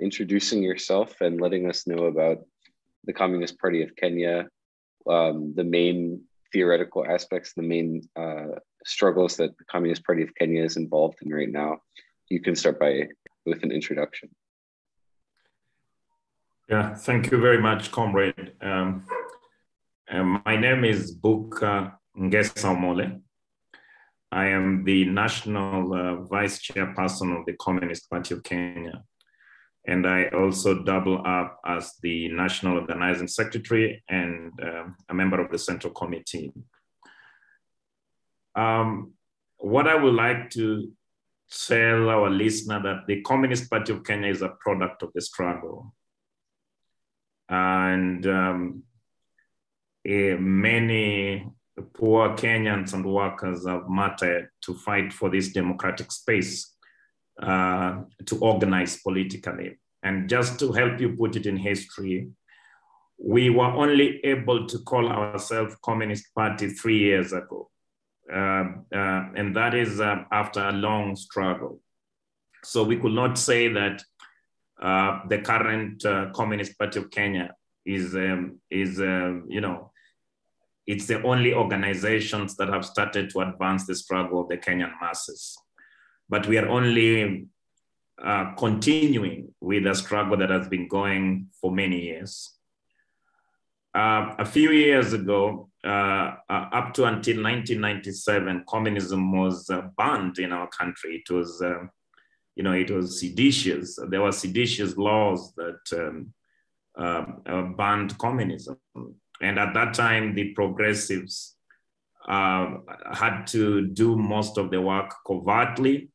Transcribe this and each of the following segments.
introducing yourself and letting us know about the Communist Party of Kenya, um, the main theoretical aspects, the main uh, struggles that the Communist Party of Kenya is involved in right now. You can start by with an introduction. Yeah, thank you very much, comrade. Um, uh, my name is Buka Ngesamole. I am the national uh, vice chairperson of the Communist Party of Kenya. And I also double up as the national organizing secretary and uh, a member of the central committee. Um, what I would like to tell our listener that the Communist Party of Kenya is a product of the struggle. And um, uh, many poor Kenyans and workers have mattered to fight for this democratic space uh, to organize politically. And just to help you put it in history, we were only able to call ourselves Communist Party three years ago. Uh, uh, and that is uh, after a long struggle. So we could not say that uh, the current uh, Communist Party of Kenya is, um, is you know, it's the only organizations that have started to advance the struggle of the Kenyan masses. But we are only uh, continuing with a struggle that has been going for many years. Uh, a few years ago, uh, uh up to until 1997, communism was uh, banned in our country. It was, uh, you know, it was seditious. There were seditious laws that um, banned communism. And at that time, the progressives uh, had to do most of the work covertly.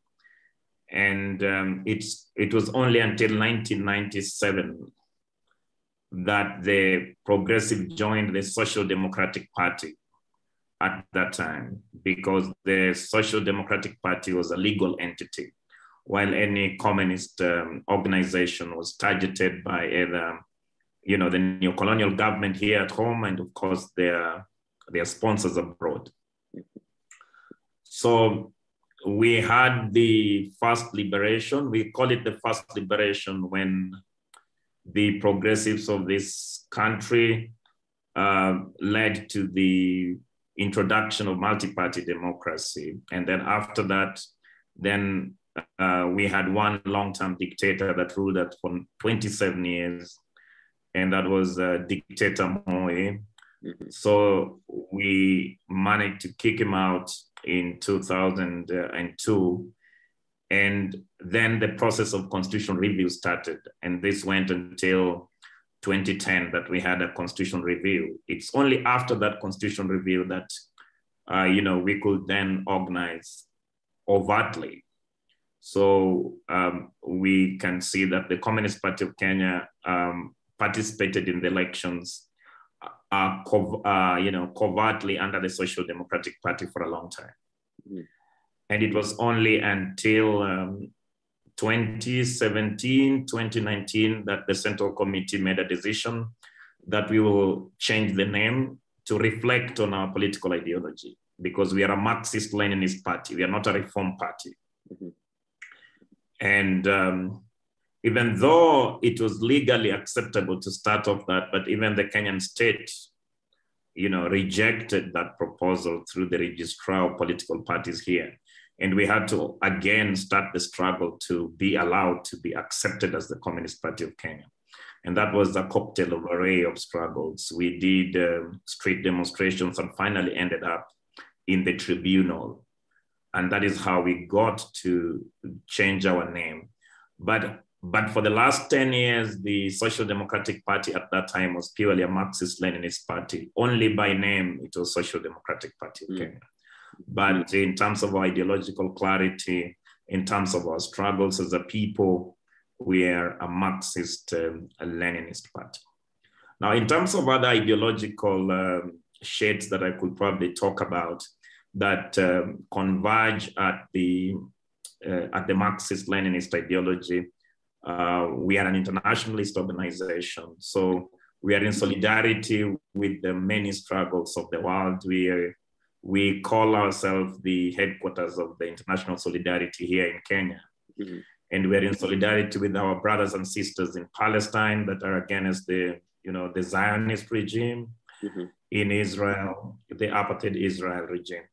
And um, it's, it was only until 1997 that the progressive joined the Social Democratic Party at that time, because the Social Democratic Party was a legal entity, while any communist um, organization was targeted by either you know, the neo-colonial government here at home and of course their, their sponsors abroad. So we had the first liberation. We call it the first liberation when the progressives of this country uh, led to the introduction of multi-party democracy. And then after that, then uh, we had one long-term dictator that ruled us for 27 years and that was uh, dictator Moi. Mm-hmm. So we managed to kick him out in 2002. And then the process of constitutional review started. And this went until 2010 that we had a constitutional review. It's only after that constitutional review that, uh, you know, we could then organize overtly. So um, we can see that the Communist Party of Kenya um, participated in the elections uh, uh, you know, covertly under the Social Democratic Party for a long time. Mm. And it was only until um, 2017, 2019 that the Central Committee made a decision that we will change the name to reflect on our political ideology because we are a Marxist Leninist party. We are not a reform party. Mm-hmm. And um, even though it was legally acceptable to start off that, but even the Kenyan state, you know, rejected that proposal through the registrar of political parties here. And we had to again start the struggle to be allowed to be accepted as the Communist Party of Kenya. And that was a cocktail of array of struggles. We did uh, street demonstrations and finally ended up in the tribunal. And that is how we got to change our name. But but for the last 10 years, the Social Democratic Party at that time was purely a Marxist Leninist party. Only by name, it was Social Democratic Party of mm. Kenya. But in terms of our ideological clarity, in terms of our struggles as a people, we are a Marxist um, a Leninist party. Now, in terms of other ideological um, shades that I could probably talk about that um, converge at the uh, at the Marxist Leninist ideology, uh, we are an internationalist organization. So we are in solidarity with the many struggles of the world. We, we call ourselves the headquarters of the international solidarity here in Kenya. Mm-hmm. and we're in solidarity with our brothers and sisters in Palestine that are against the, you know, the Zionist regime mm-hmm. in Israel, the apartheid Israel regime.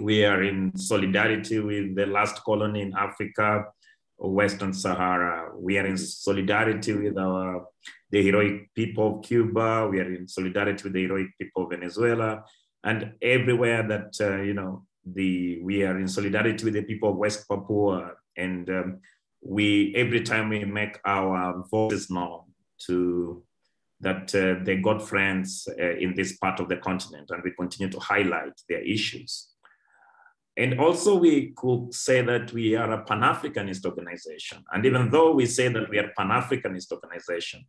We are in solidarity with the last colony in Africa, Western Sahara. We are in solidarity with our the heroic people of Cuba. We are in solidarity with the heroic people of Venezuela, and everywhere that uh, you know the we are in solidarity with the people of West Papua. And um, we every time we make our voices known to that uh, they got friends uh, in this part of the continent, and we continue to highlight their issues. And also, we could say that we are a Pan Africanist organization. And even though we say that we are Pan Africanist organization,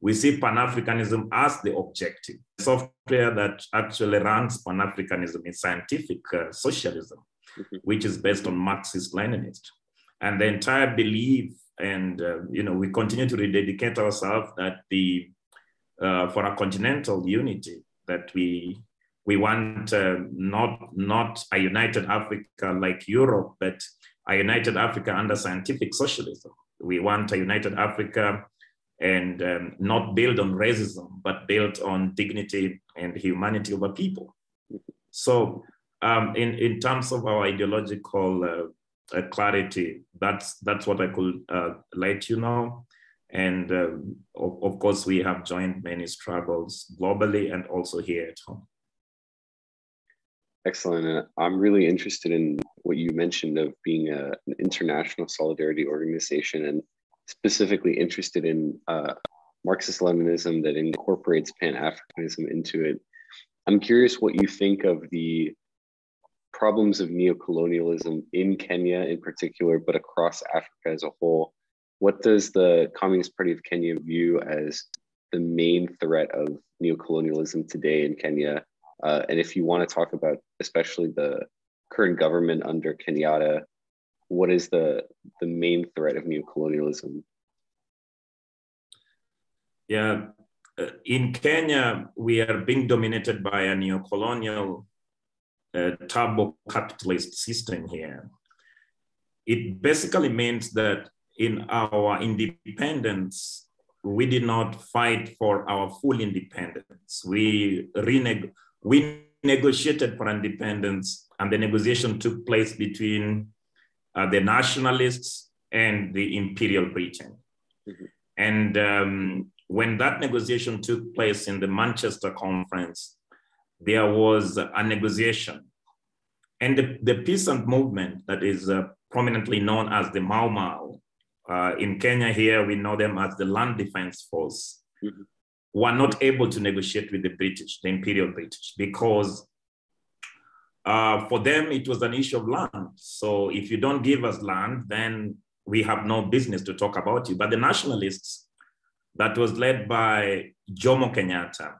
we see Pan Africanism as the objective. Software that actually runs Pan Africanism is scientific uh, socialism, mm-hmm. which is based on Marxist Leninist. And the entire belief, and uh, you know, we continue to rededicate ourselves that the uh, for a continental unity that we we want uh, not not a united Africa like Europe, but a united Africa under scientific socialism. We want a united Africa and um, not built on racism, but built on dignity and humanity of a people. So, um, in, in terms of our ideological uh, uh, clarity, that's, that's what I could uh, let you know. And um, of, of course, we have joined many struggles globally and also here at home. Excellent. I'm really interested in what you mentioned of being a, an international solidarity organization and specifically interested in uh, Marxist Leninism that incorporates Pan Africanism into it. I'm curious what you think of the problems of neocolonialism in Kenya in particular, but across Africa as a whole. What does the Communist Party of Kenya view as the main threat of neocolonialism today in Kenya? Uh, and if you want to talk about especially the current government under Kenyatta, what is the the main threat of neocolonialism? Yeah, uh, in Kenya, we are being dominated by a neocolonial uh, turbo capitalist system here. It basically means that in our independence, we did not fight for our full independence. We, reneg- we negotiated for independence, and the negotiation took place between uh, the nationalists and the imperial Britain. Mm-hmm. And um, when that negotiation took place in the Manchester conference, there was a negotiation. And the, the peasant movement that is uh, prominently known as the Mau Mau, uh, in Kenya here, we know them as the Land Defense Force, mm-hmm. Were not able to negotiate with the British, the Imperial British, because uh, for them, it was an issue of land. So if you don't give us land, then we have no business to talk about you. But the nationalists, that was led by Jomo Kenyatta,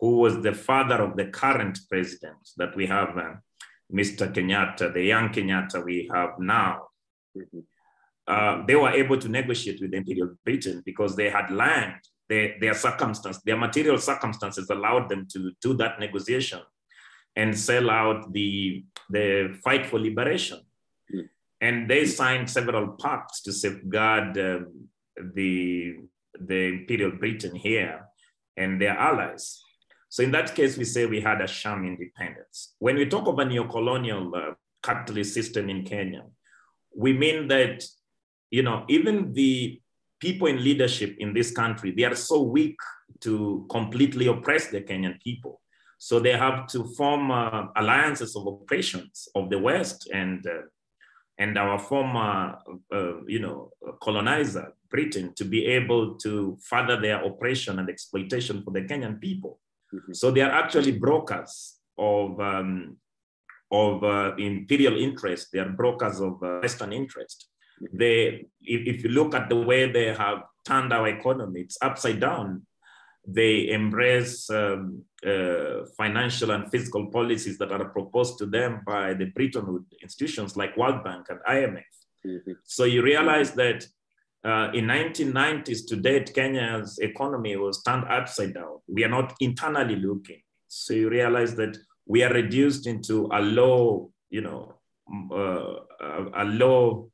who was the father of the current president that we have, uh, Mr. Kenyatta, the young Kenyatta we have now. Mm-hmm. Uh, they were able to negotiate with the Imperial Britain because they had land. Their, their circumstance, their material circumstances allowed them to do that negotiation and sell out the, the fight for liberation. Mm. And they signed several pacts to safeguard uh, the, the Imperial Britain here and their allies. So in that case, we say we had a sham independence. When we talk of a neo-colonial uh, capitalist system in Kenya, we mean that, you know, even the people in leadership in this country, they are so weak to completely oppress the Kenyan people. So they have to form uh, alliances of operations of the West and uh, and our former, uh, you know, colonizer Britain to be able to further their oppression and exploitation for the Kenyan people. Mm-hmm. So they are actually brokers of um, of uh, imperial interest. They are brokers of uh, Western interest. They, if, if you look at the way they have turned our economy, it's upside down they embrace um, uh, financial and fiscal policies that are proposed to them by the Bretton Woods institutions like World Bank and IMF. Mm-hmm. So you realize that uh, in 1990s to date, Kenya's economy was turned upside down. We are not internally looking. So you realize that we are reduced into a low, you know, uh, a low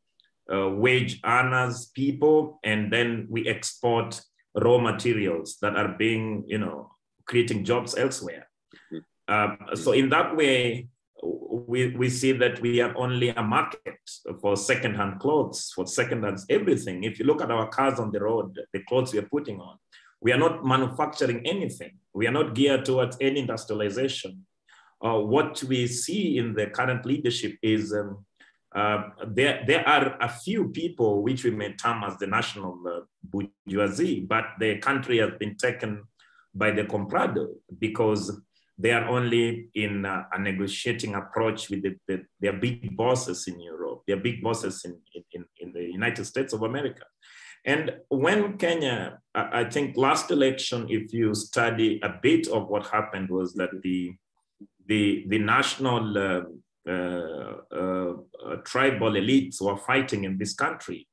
uh, wage earners people, and then we export raw materials that are being, you know, creating jobs elsewhere. Uh, so in that way, we, we see that we are only a market for secondhand clothes, for secondhand everything. If you look at our cars on the road, the clothes we are putting on, we are not manufacturing anything. We are not geared towards any industrialization. Uh, what we see in the current leadership is um, uh, there, there are a few people which we may term as the national uh, bourgeoisie, but the country has been taken by the comprador because they are only in uh, a negotiating approach with the, the, their big bosses in Europe, their big bosses in, in, in the United States of America. And when Kenya, I think last election, if you study a bit of what happened was that the, the, the national uh, tribal elites were fighting in this country.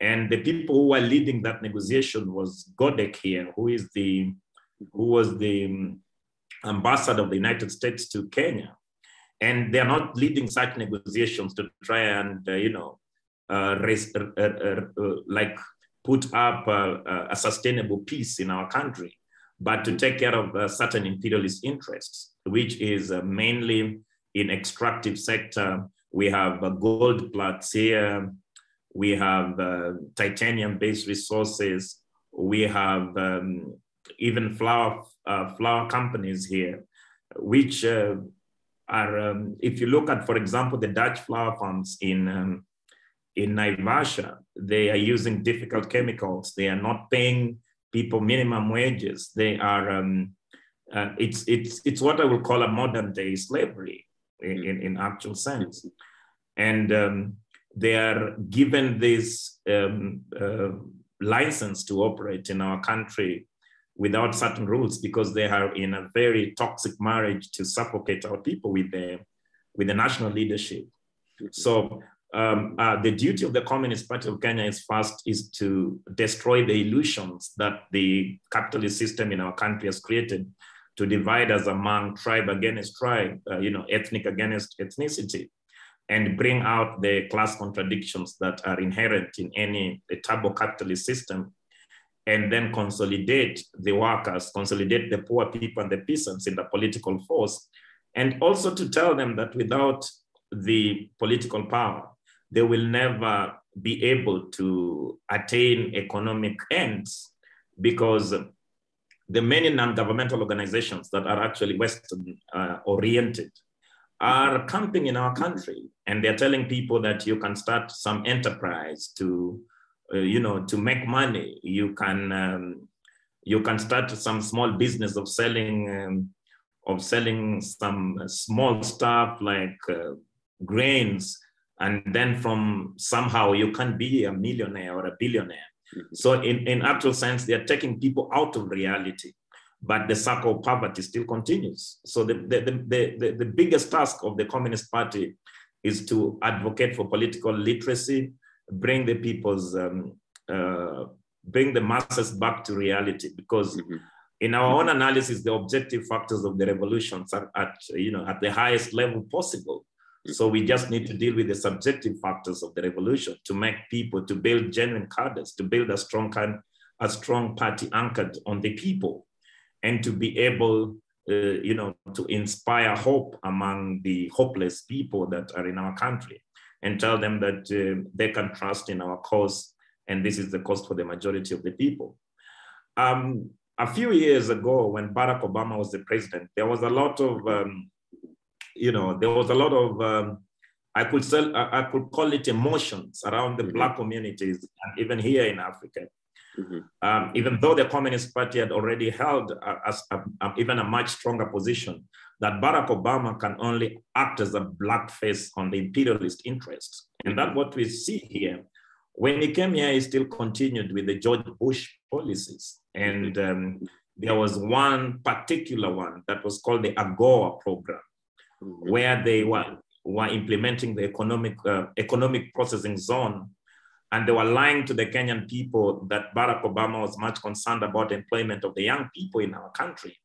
And the people who were leading that negotiation was Godec here, who is the, who was the ambassador of the United States to Kenya. And they're not leading such negotiations to try and, uh, you know, uh, raise, uh, uh, uh like put up a sustainable peace in our country, but to take care of certain imperialist interests, which is mainly in extractive sector. We have gold plots here. We have titanium-based resources. We have um, even flower uh, flower companies here, which uh, are, um, if you look at, for example, the Dutch flower farms in um, in Naivasha, they are using difficult chemicals. They are not paying people minimum wages. They are. Um, uh, it's it's it's what I would call a modern day slavery in, in, in actual sense, and um, they are given this um, uh, license to operate in our country without certain rules because they are in a very toxic marriage to suffocate our people with the with the national leadership. So um, uh, the duty of the Communist Party of Kenya is first is to destroy the illusions that the capitalist system in our country has created to divide us among tribe against tribe, uh, you know, ethnic against ethnicity, and bring out the class contradictions that are inherent in any turbo capitalist system and then consolidate the workers, consolidate the poor people and the peasants in the political force, and also to tell them that without the political power, they will never be able to attain economic ends because the many non-governmental organizations that are actually Western uh, oriented are camping in our country and they're telling people that you can start some enterprise to uh, you know, to make money, you can um, you can start some small business of selling um, of selling some small stuff like uh, grains, and then from somehow you can be a millionaire or a billionaire. So in, in actual sense, they are taking people out of reality, but the circle of poverty still continues. So the, the, the, the, the biggest task of the Communist Party is to advocate for political literacy, bring the people's um, uh, bring the masses back to reality because mm-hmm. in our own analysis the objective factors of the revolutions are at you know at the highest level possible. So we just need to deal with the subjective factors of the revolution to make people to build genuine cadres to build a strong a strong party anchored on the people and to be able uh, you know to inspire hope among the hopeless people that are in our country and tell them that uh, they can trust in our cause, and this is the cost for the majority of the people. Um, a few years ago, when Barack Obama was the president, there was a lot of, um, you know, there was a lot of, um, I could sell, I could call it emotions around the mm-hmm. Black communities, and even here in Africa. Mm-hmm. Um, even though the Communist Party had already held a, a, a, even a much stronger position, that Barack Obama can only act as a black face on the imperialist interests. And that's what we see here. When he came here, he still continued with the George Bush policies. And um, there was one particular one that was called the AGOA program. Where they were, were implementing the economic, uh, economic processing zone and they were lying to the Kenyan people that Barack Obama was much concerned about employment of the young people in our country.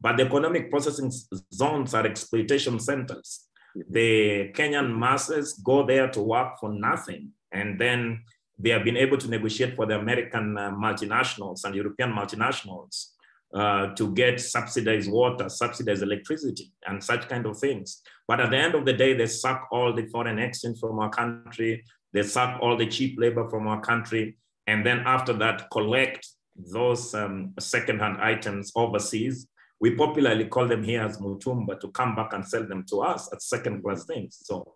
But the economic processing zones are exploitation centers. The Kenyan masses go there to work for nothing. And then they have been able to negotiate for the American uh, multinationals and European multinationals uh, to get subsidized water, subsidized electricity, and such kind of things. But at the end of the day, they suck all the foreign exchange from our country, they suck all the cheap labor from our country, and then after that, collect those um, second-hand items overseas. We popularly call them here as mitumba to come back and sell them to us as second-class things. So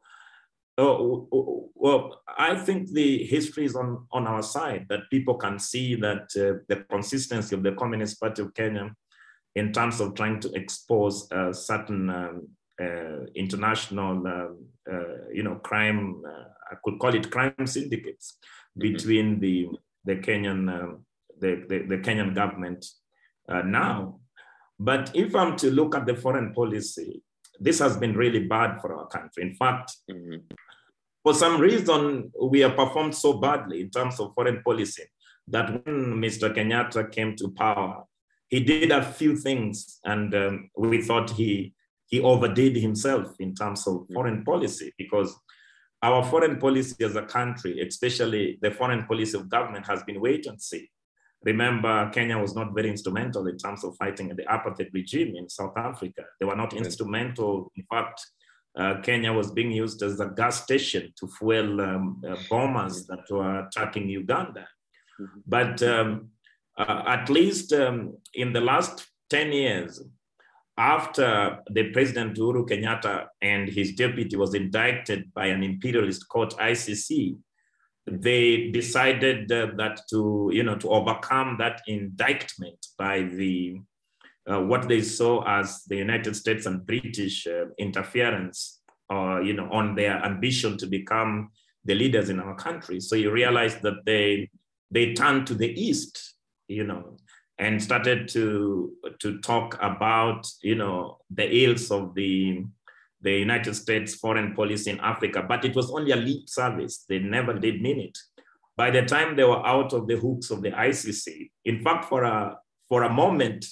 Oh, well, I think the history is on, on our side, that people can see that uh, the consistency of the Communist Party of Kenya in terms of trying to expose uh, certain um, uh, international, um, uh, you know, crime, uh, I could call it crime syndicates mm-hmm. between the, the Kenyan, um, the, the, the, Kenyan government uh, now. But if I'm to look at the foreign policy, this has been really bad for our country. In fact, mm-hmm for some reason, we have performed so badly in terms of foreign policy that when Mr. Kenyatta came to power, he did a few things, and um, we thought he he overdid himself in terms of foreign policy because our foreign policy as a country, especially the foreign policy of government, has been wait and see. Remember, Kenya was not very instrumental in terms of fighting the apartheid regime in South Africa. They were not instrumental. In fact, uh, Kenya was being used as a gas station to fuel um, uh, bombers that were attacking Uganda. Mm-hmm. But um, uh, at least um, in the last 10 years, after the President Uhuru Kenyatta and his deputy was indicted by an imperialist court, ICC, they decided uh, that to, you know, to overcome that indictment by the uh, what they saw as the United States and British uh, interference, uh, you know, on their ambition to become the leaders in our country. So you realize that they they turned to the east, you know, and started to to talk about, you know, the ills of the the United States foreign policy in Africa, but it was only a lip service. They never did mean it. By the time they were out of the hooks of the ICC, in fact, for a for a moment,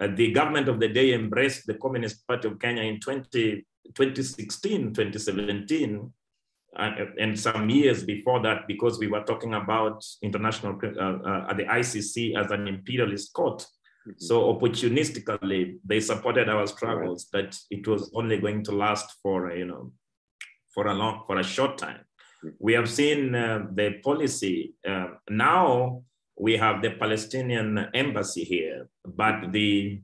uh, the government of the day embraced the Communist Party of Kenya in 20, 2016, 2017, uh, and some years before that, because we were talking about international uh, uh the ICC as an imperialist court. Mm-hmm. So opportunistically, they supported our struggles right. that it was only going to last for you know for a long for a short time. Mm-hmm. We have seen uh, the policy uh, now we have the Palestinian embassy here, but the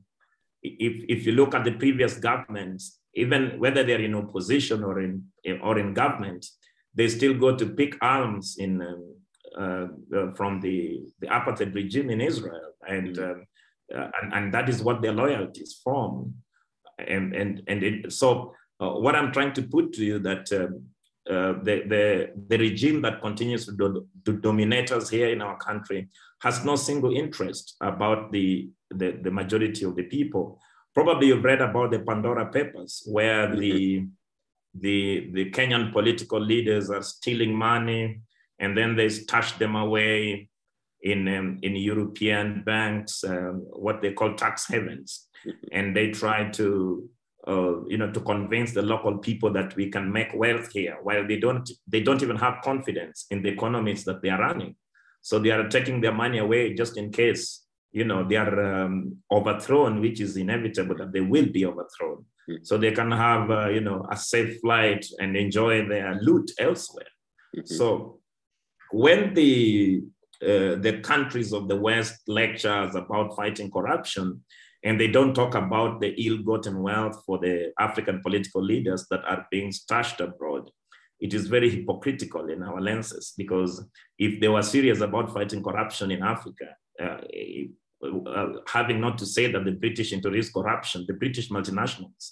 if, if you look at the previous governments, even whether they're in opposition or in or in government, they still go to pick arms in um, uh, uh, from the the apartheid regime in Israel, and mm-hmm. um, uh, and, and that is what their loyalty is from, and and and it, so uh, what I'm trying to put to you that um, uh, the, the, the regime that continues to, do, to dominate us here in our country has no single interest about the, the, the, majority of the people. Probably you've read about the Pandora Papers, where the, the, the Kenyan political leaders are stealing money and then they stash them away in, um, in European banks, um, what they call tax havens. Mm-hmm. And they try to uh, you know, to convince the local people that we can make wealth here, while they don't, they don't even have confidence in the economies that they are running. So they are taking their money away just in case, you know, they are um, overthrown, which is inevitable that they will be overthrown. Mm-hmm. So they can have, uh, you know, a safe flight and enjoy their loot elsewhere. Mm-hmm. So when the uh, the countries of the West lectures about fighting corruption, and they don't talk about the ill-gotten wealth for the African political leaders that are being stashed abroad. It is very hypocritical in our lenses because if they were serious about fighting corruption in Africa, uh, uh, having not to say that the British introduced corruption, the British multinationals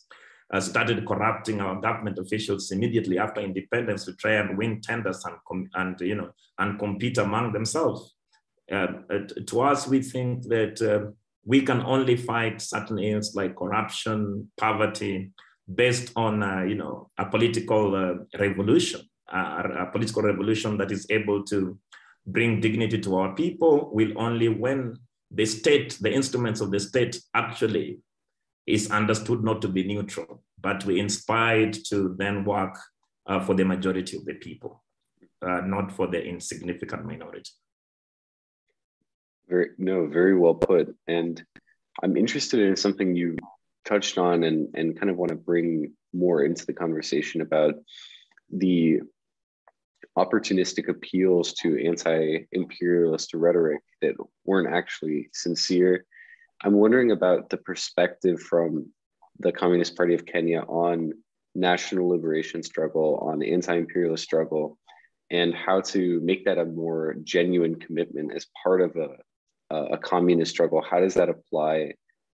uh, started corrupting our government officials immediately after independence to try and win tenders and, and you know and compete among themselves. Uh, to us, we think that uh, we can only fight certain ills like corruption, poverty, based on uh, you know a political uh, revolution, uh, a political revolution that is able to bring dignity to our people will only when the state, the instruments of the state actually is understood not to be neutral, but we inspired to then work uh, for the majority of the people. uh, not for the insignificant minority. Very no, very well put. And I'm interested in something you touched on and, and kind of want to bring more into the conversation about the opportunistic appeals to anti-imperialist rhetoric that weren't actually sincere. I'm wondering about the perspective from the Communist Party of Kenya on national liberation struggle, on anti-imperialist struggle, and how to make that a more genuine commitment as part of a, a communist struggle. How does that apply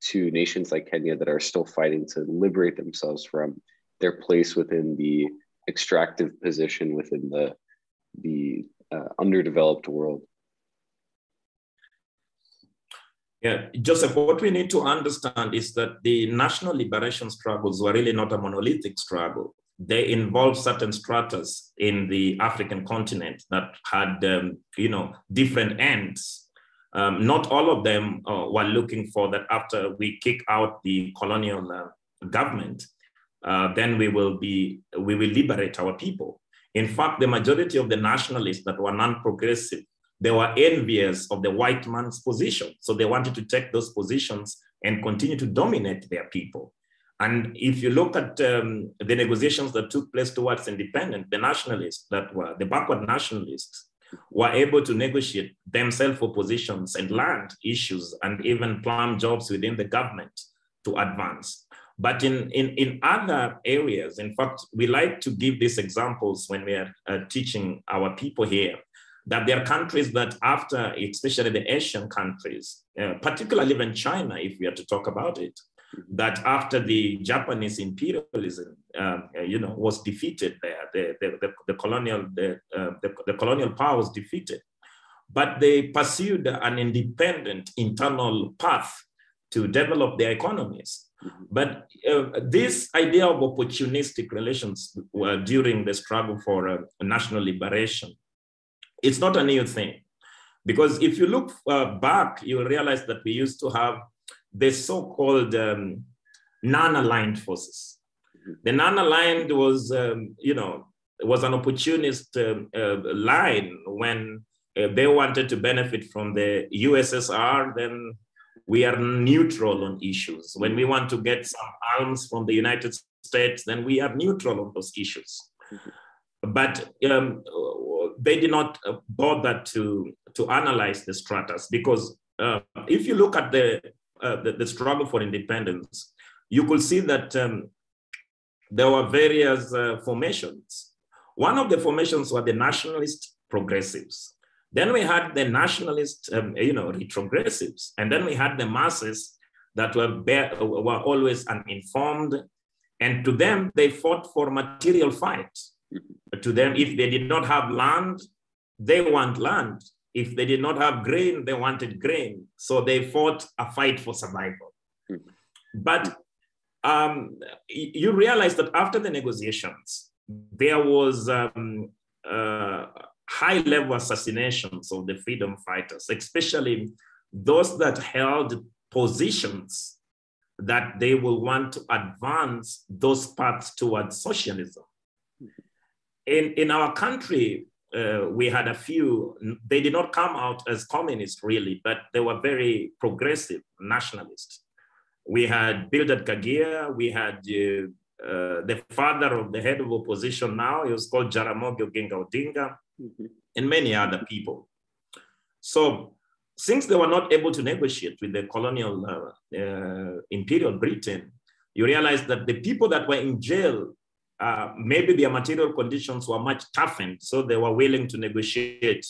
to nations like Kenya that are still fighting to liberate themselves from their place within the extractive position within the the uh, underdeveloped world. Yeah, Joseph, what we need to understand is that the national liberation struggles were really not a monolithic struggle. They involved certain stratas in the African continent that had, um, you know, different ends. Um, not all of them uh, were looking for that after we kick out the colonial uh, government, uh, then we will be we will liberate our people. In fact, the majority of the nationalists that were non-progressive, they were envious of the white man's position. So they wanted to take those positions and continue to dominate their people. And if you look at um, the negotiations that took place towards independence, the nationalists that were the backward nationalists were able to negotiate themselves for positions and land issues and even plan jobs within the government to advance. But in, in, in other areas, in fact, we like to give these examples when we are uh, teaching our people here, that there are countries that after, especially the Asian countries, uh, particularly even China, if we are to talk about it, that after the Japanese imperialism, um, you know, was defeated there, the, the, the, the colonial, the, uh, the, the colonial power was defeated, but they pursued an independent internal path to develop their economies. But uh, this idea of opportunistic relations uh, during the struggle for uh, national liberation, it's not a new thing. Because if you look uh, back, you'll realize that we used to have the so-called um, non-aligned forces. The non-aligned was, um, you know, was an opportunist um, uh, line when uh, they wanted to benefit from the USSR, then we are neutral on issues. When we want to get some arms from the United States, then we are neutral on those issues. Mm-hmm. But um, they did not uh, bother to, to analyze the stratas because uh, if you look at the, uh, the, the, struggle for independence, you could see that um, there were various uh, formations. One of the formations were the nationalist progressives. Then we had the nationalist, um, you know, retrogressives, and then we had the masses that were were always uninformed, and to them they fought for material to them, if they did not have land, they want land. If they did not have grain, they wanted grain. So they fought a fight for survival. But um, you realize that after the negotiations, there was um, uh, high level assassinations of the freedom fighters, especially those that held positions that they will want to advance those paths towards socialism. In, in our country, uh, we had a few, they did not come out as communists really, but they were very progressive nationalists. We had Bildad Kaggia, we had uh, uh, the father of the head of opposition now, he was called Jaramogi Oginga Odinga mm-hmm. and many other people. So since they were not able to negotiate with the colonial uh, uh, imperial Britain, you realize that the people that were in jail, uh, maybe their material conditions were much toughened, so they were willing to negotiate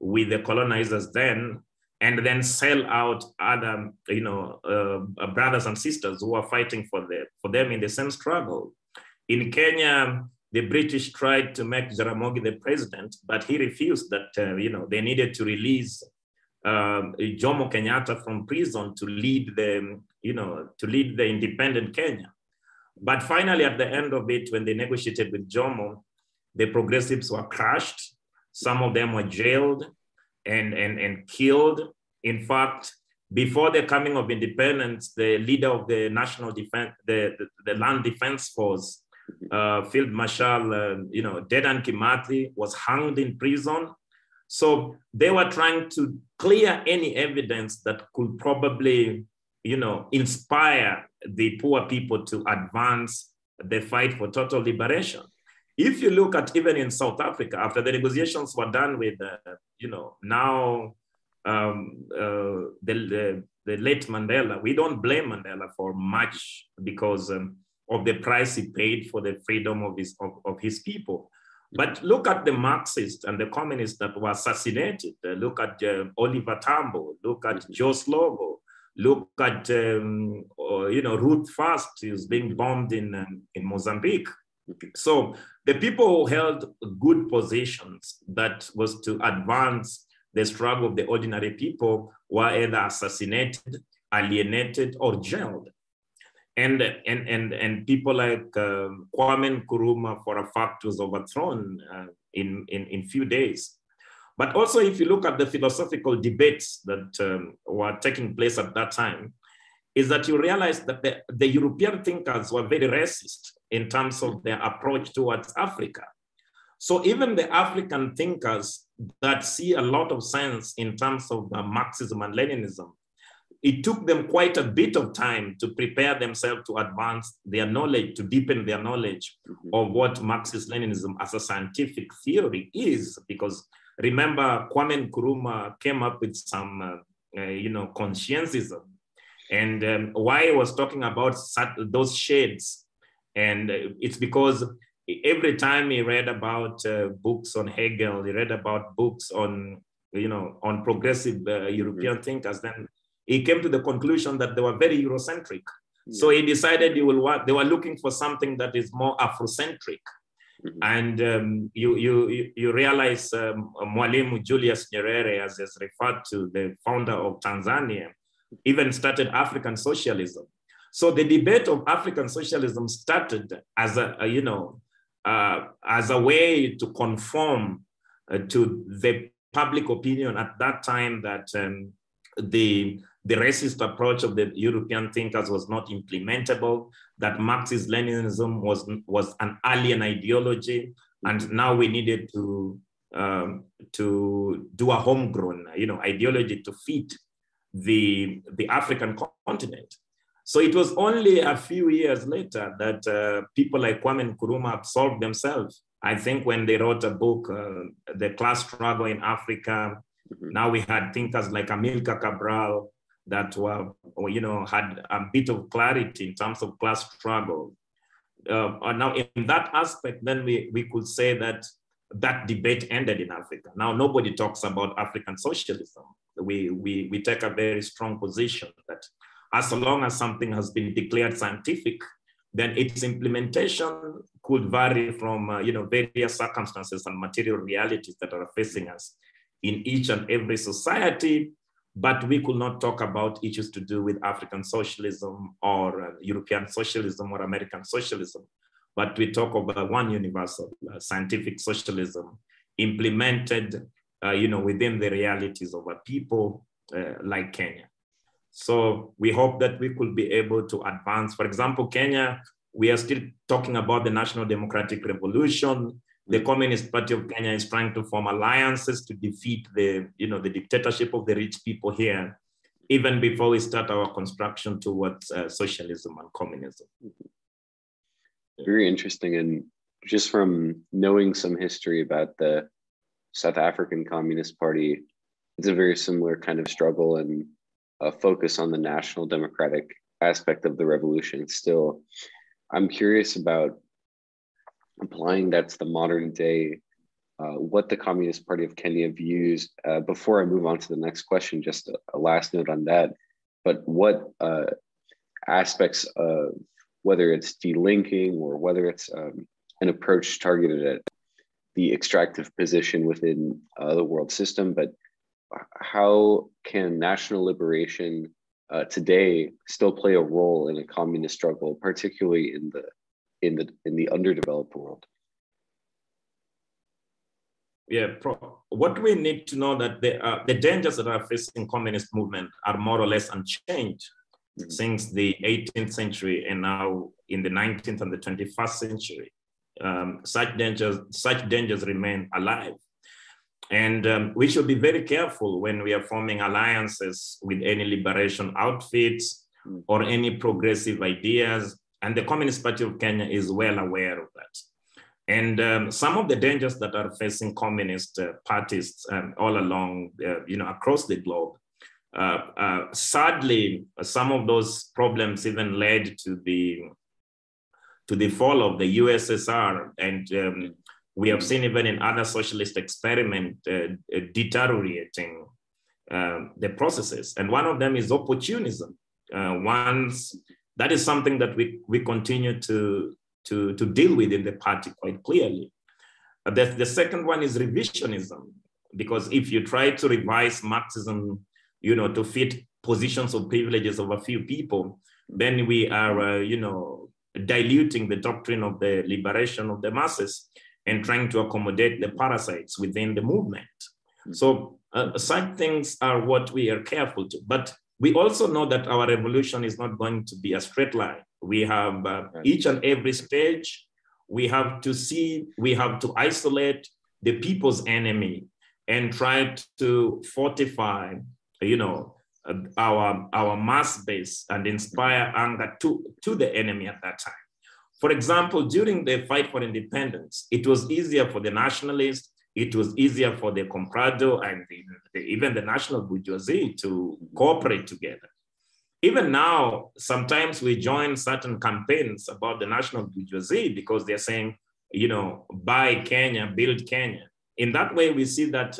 with the colonizers then, and then sell out other, you know, uh, brothers and sisters who are fighting for the, for them in the same struggle. In Kenya, the British tried to make Jaramogi the president, but he refused that, uh, you know, they needed to release um, Jomo Kenyatta from prison to lead the, you know, to lead the independent Kenya. But finally, at the end of it, when they negotiated with Jomo, the progressives were crushed. Some of them were jailed and, and, and killed. In fact, before the coming of independence, the leader of the national defense, the, the, the land defense force Uh, Field Marshal, uh, you know, Dedan Kimathi was hanged in prison. So they were trying to clear any evidence that could probably, you know, inspire the poor people to advance the fight for total liberation. If you look at even in South Africa, after the negotiations were done with, uh, you know, now um, uh, the, the, the, late Mandela, we don't blame Mandela for much because um, of the price he paid for the freedom of his, of, of his people. But look at the Marxists and the communists that were assassinated. Uh, look at uh, Oliver Tambo. Look at mm-hmm. Joe Slovo. Look at um, uh, you know Ruth First is being bombed in um, in Mozambique. So the people who held good positions that was to advance the struggle of the ordinary people were either assassinated, alienated, or jailed and and and and people like uh, Kwame Nkrumah for a fact was overthrown uh, in, in in few days. But also, if you look at the philosophical debates that um, were taking place at that time, is that you realize that the, the European thinkers were very racist in terms of their approach towards Africa. So even the African thinkers that see a lot of sense in terms of uh, Marxism and Leninism it took them quite a bit of time to prepare themselves to advance their knowledge, to deepen their knowledge mm-hmm. of what Marxist Leninism as a scientific theory is. Because remember, Kwame Nkrumah came up with some, uh, uh, you know, consciencism. And um, why I was talking about those shades, and uh, it's because every time he read about uh, books on Hegel, he read about books on, you know, on progressive uh, European mm-hmm. thinkers, then he came to the conclusion that they were very Eurocentric. Yeah. So he decided he will want, they were looking for something that is more Afrocentric. Mm-hmm. And um, you, you, you realize um, Mwalimu Julius Nyerere, as is referred to, the founder of Tanzania, even started African socialism. So the debate of African socialism started as a, a you know, uh, as a way to conform uh, to the public opinion at that time that um, the the racist approach of the European thinkers was not implementable, that Marxist Leninism was, was an alien ideology, and now we needed to, um, to do a homegrown you know, ideology to fit the, the African continent. So it was only a few years later that uh, people like Kwame Nkrumah absolved themselves. I think when they wrote a book, uh, The Class Struggle in Africa, mm-hmm. now we had thinkers like Amilcar Cabral, that were, you know, had a bit of clarity in terms of class struggle. Uh, now, in that aspect, then we, we could say that that debate ended in Africa. Now, nobody talks about African socialism. We, we, we take a very strong position that as long as something has been declared scientific, then its implementation could vary from uh, you know various circumstances and material realities that are facing us in each and every society but we could not talk about issues to do with African socialism or uh, European socialism or American socialism, but we talk about one universal uh, scientific socialism implemented, uh, you know, within the realities of a people uh, like Kenya. So we hope that we could be able to advance. For example, Kenya, we are still talking about the National Democratic Revolution the Communist Party of Kenya is trying to form alliances to defeat the, you know, the dictatorship of the rich people here, even before we start our construction towards uh, socialism and communism. Very interesting. And just from knowing some history about the South African Communist Party, it's a very similar kind of struggle and a focus on the national democratic aspect of the revolution. Still, I'm curious about applying that to the modern day, uh, what the Communist Party of Kenya views. Uh, before I move on to the next question, just a, a last note on that. But what uh, aspects of whether it's delinking or whether it's um, an approach targeted at the extractive position within uh, the world system, but how can national liberation uh, today still play a role in a communist struggle, particularly in the in the in the underdeveloped world yeah pro- what we need to know that the, uh, the dangers that are facing communist movement are more or less unchanged mm-hmm. since the 18th century and now in the 19th and the 21st century. Um, such dangers, such dangers remain alive. And um, we should be very careful when we are forming alliances with any liberation outfits mm. or any progressive ideas. And the Communist Party of Kenya is well aware of that. And um, some of the dangers that are facing communist uh, parties um, all along, uh, you know, across the globe. Uh, uh sadly, some of those problems even led to the to the fall of the USSR, and um, we have seen even in other socialist experiment uh, uh, deteriorating the processes. And one of them is opportunism. once that is something that we, we continue to to, to deal with in the party quite clearly. Uh, the, the second one is revisionism, because if you try to revise Marxism, you know, to fit positions of privileges of a few people, then we are, uh, you know, diluting the doctrine of the liberation of the masses and trying to accommodate the parasites within the movement. So uh, such things are what we are careful to. But we also know that our revolution is not going to be a straight line. We have uh, each and every stage, we have to see, we have to isolate the people's enemy and try to fortify, you know, uh, our, our mass base and inspire anger to, to the enemy at that time. For example, during the fight for independence, it was easier for the nationalists, it was easier for the comprador and the, the, even the national bourgeoisie to cooperate together. Even now, sometimes we join certain campaigns about the national bourgeoisie because they're saying, you know, buy Kenya, build Kenya. In that way, we see that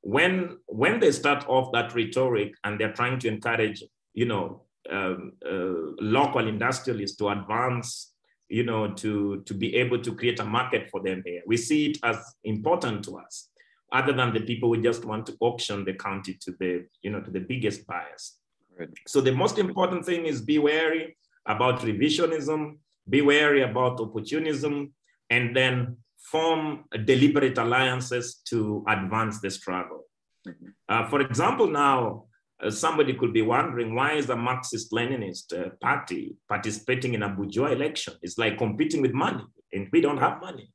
when, when they start off that rhetoric and they're trying to encourage, you know, um, uh, local industrialists to advance, you know, to, to be able to create a market for them here. We see it as important to us, other than the people who just want to auction the county to the, you know, to the biggest buyers. Right. So the most important thing is be wary about revisionism, be wary about opportunism, and then form deliberate alliances to advance the struggle. Mm-hmm. Uh, for example, now uh, somebody could be wondering why is the Marxist-Leninist uh, party participating in a bourgeois election? It's like competing with money, and we don't have money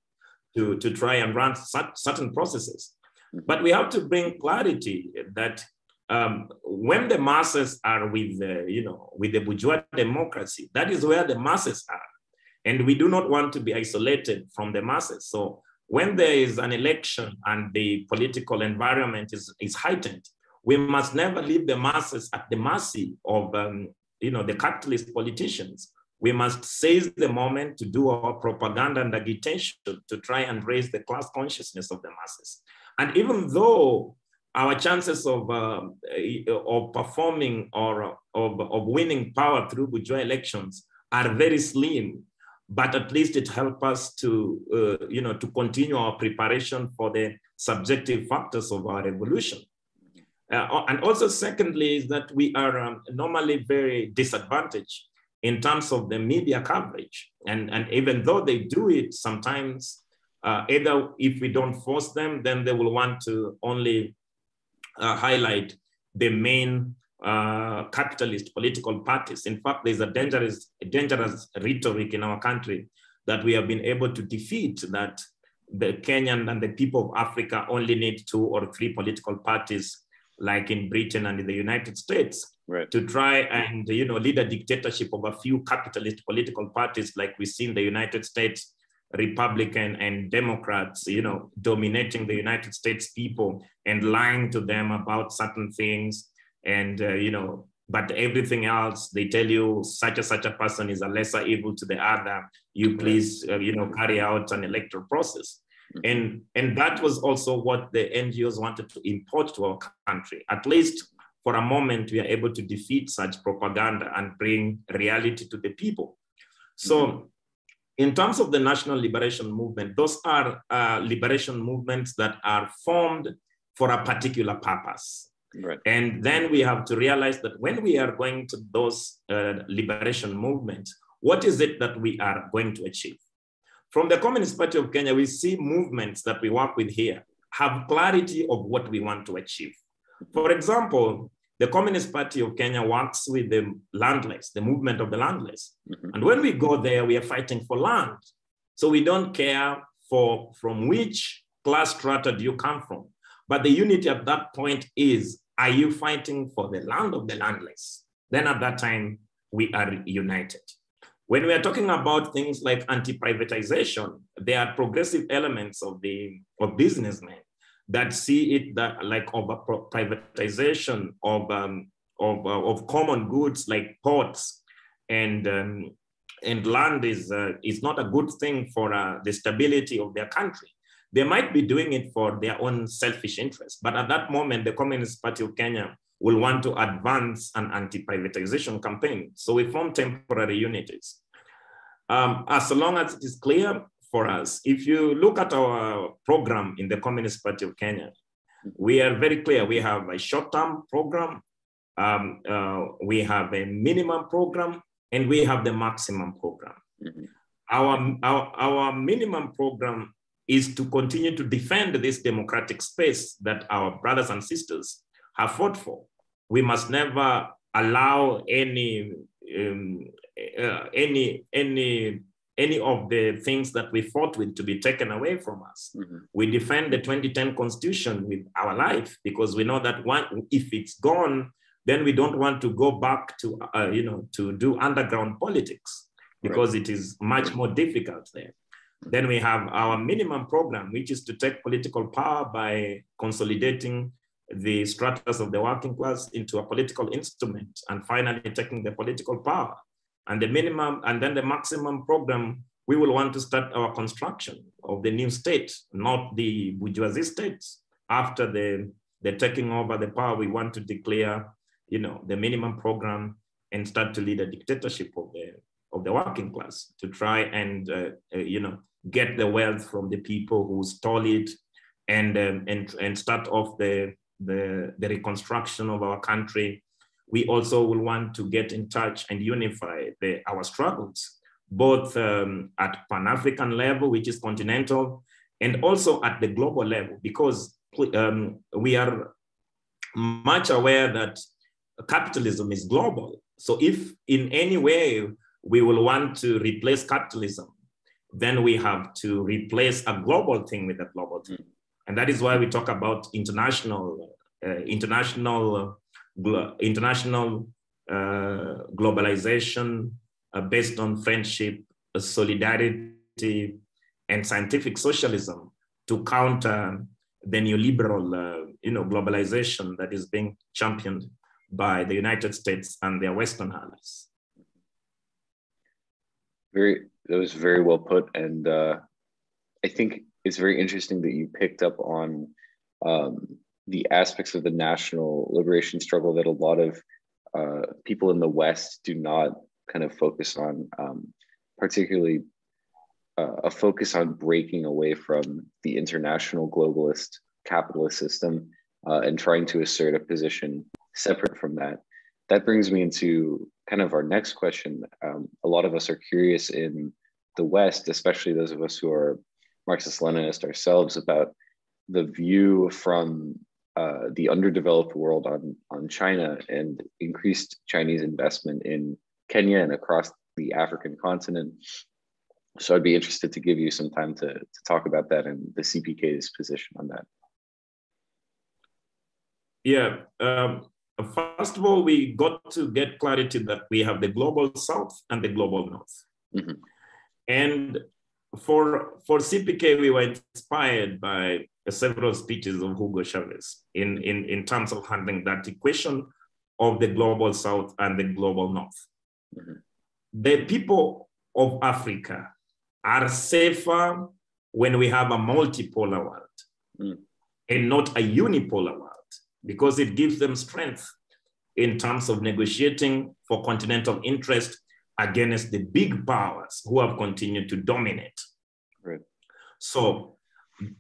to, to try and run certain processes. But we have to bring clarity that um, when the masses are with the, you know, with the bourgeois democracy, that is where the masses are. And we do not want to be isolated from the masses. So when there is an election and the political environment is, is heightened, we must never leave the masses at the mercy of, um, you know, the capitalist politicians. We must seize the moment to do our propaganda and agitation to try and raise the class consciousness of the masses. And even though our chances of, uh, of performing or of, of winning power through bourgeois elections are very slim, but at least it helps us to, uh, you know, to continue our preparation for the subjective factors of our revolution. Uh, and also secondly is that we are um, normally very disadvantaged in terms of the media coverage. And, and even though they do it sometimes, uh, either if we don't force them, then they will want to only uh, highlight the main uh, capitalist political parties. In fact, there's a dangerous, dangerous rhetoric in our country that we have been able to defeat that the Kenyan and the people of Africa only need two or three political parties, like in Britain and in the United States, right. to try and you know lead a dictatorship of a few capitalist political parties, like we see in the United States Republican and Democrats, you know, dominating the United States people and lying to them about certain things. And, uh, you know, but everything else, they tell you such a such a person is a lesser evil to the other. You please, uh, you know, carry out an electoral process. Mm-hmm. And, and that was also what the NGOs wanted to import to our country. At least for a moment, we are able to defeat such propaganda and bring reality to the people. So mm-hmm in terms of the national liberation movement, those are uh, liberation movements that are formed for a particular purpose. Right. And then we have to realize that when we are going to those uh, liberation movements, what is it that we are going to achieve? From the Communist Party of Kenya, we see movements that we work with here have clarity of what we want to achieve. For example, the Communist Party of Kenya works with the landless, the movement of the landless. Mhm. And when we go there, we are fighting for land. So we don't care for from which class strata do you come from. But the unity at that point is, are you fighting for the land of the landless? Then at that time, we are united. When we are talking about things like anti-privatization, there are progressive elements of the of businessmen that see it that like pro- privatization of um, of, uh, of common goods like ports and um, and land is uh, is not a good thing for uh, the stability of their country. They might be doing it for their own selfish interest, but at that moment, the Communist Party of Kenya will want to advance an anti-privatization campaign. So we form temporary units. Um, as long as it is clear for us, if you look at our program in the Communist Party of Kenya, we are very clear. We have a short-term program, um, uh, we have a minimum program, and we have the maximum program. Mhm. Our, our, our minimum program is to continue to defend this democratic space that our brothers and sisters have fought for. We must never allow any um, uh, any any any of the things that we fought with to be taken away from us. Mhm. We defend the 2010 constitution with our life because we know that one, if it's gone, then we don't want to go back to uh, you know to do underground politics because it is much more difficult there. Then we have our minimum program, which is to take political power by consolidating the stratas of the working class into a political instrument and finally taking the political power. And the minimum, and then the maximum program, we will want to start our construction of the new state, not the bourgeoisie state. After the, the taking over the power, we want to declare, you know, the minimum program and start to lead a dictatorship of the, of the working class to try and, uh, uh, you know, get the wealth from the people who stole it and, um, and, and start off the, the, the reconstruction of our country. We also will want to get in touch and unify the, our struggles, both um, at Pan-African level, which is continental, and also at the global level, because um, we are much aware that capitalism is global. So if in any way we will want to replace capitalism, then we have to replace a global thing with a global thing. And that is why we talk about international, uh, international, glo- international uh, globalization uh, based on friendship, uh, solidarity, and scientific socialism to counter the neoliberal, uh, you know, globalization that is being championed by the United States and their Western allies. Very, that was very well put, and uh, I think it's very interesting that you picked up on um, the aspects of the national liberation struggle that a lot of uh, people in the West do not kind of focus on, um, particularly uh, a focus on breaking away from the international globalist capitalist system uh, and trying to assert a position separate from that. That brings me into kind of our next question. Um, a lot of us are curious in the West, especially those of us who are Marxist Leninist ourselves, about the view from uh, the underdeveloped world on, on China and increased Chinese investment in Kenya and across the African continent. So I'd be interested to give you some time to, to talk about that and the CPK's position on that. Yeah. Um, first of all, we got to get clarity that we have the global south and the global north. Mhm. And for, for CPK, we were inspired by several speeches of Hugo Chavez in, in, in terms of handling that equation of the global south and the global north. Mhm. The people of Africa are safer when we have a multipolar world Mm. and not a unipolar world because it gives them strength in terms of negotiating for continental interest against the big powers who have continued to dominate. Right. So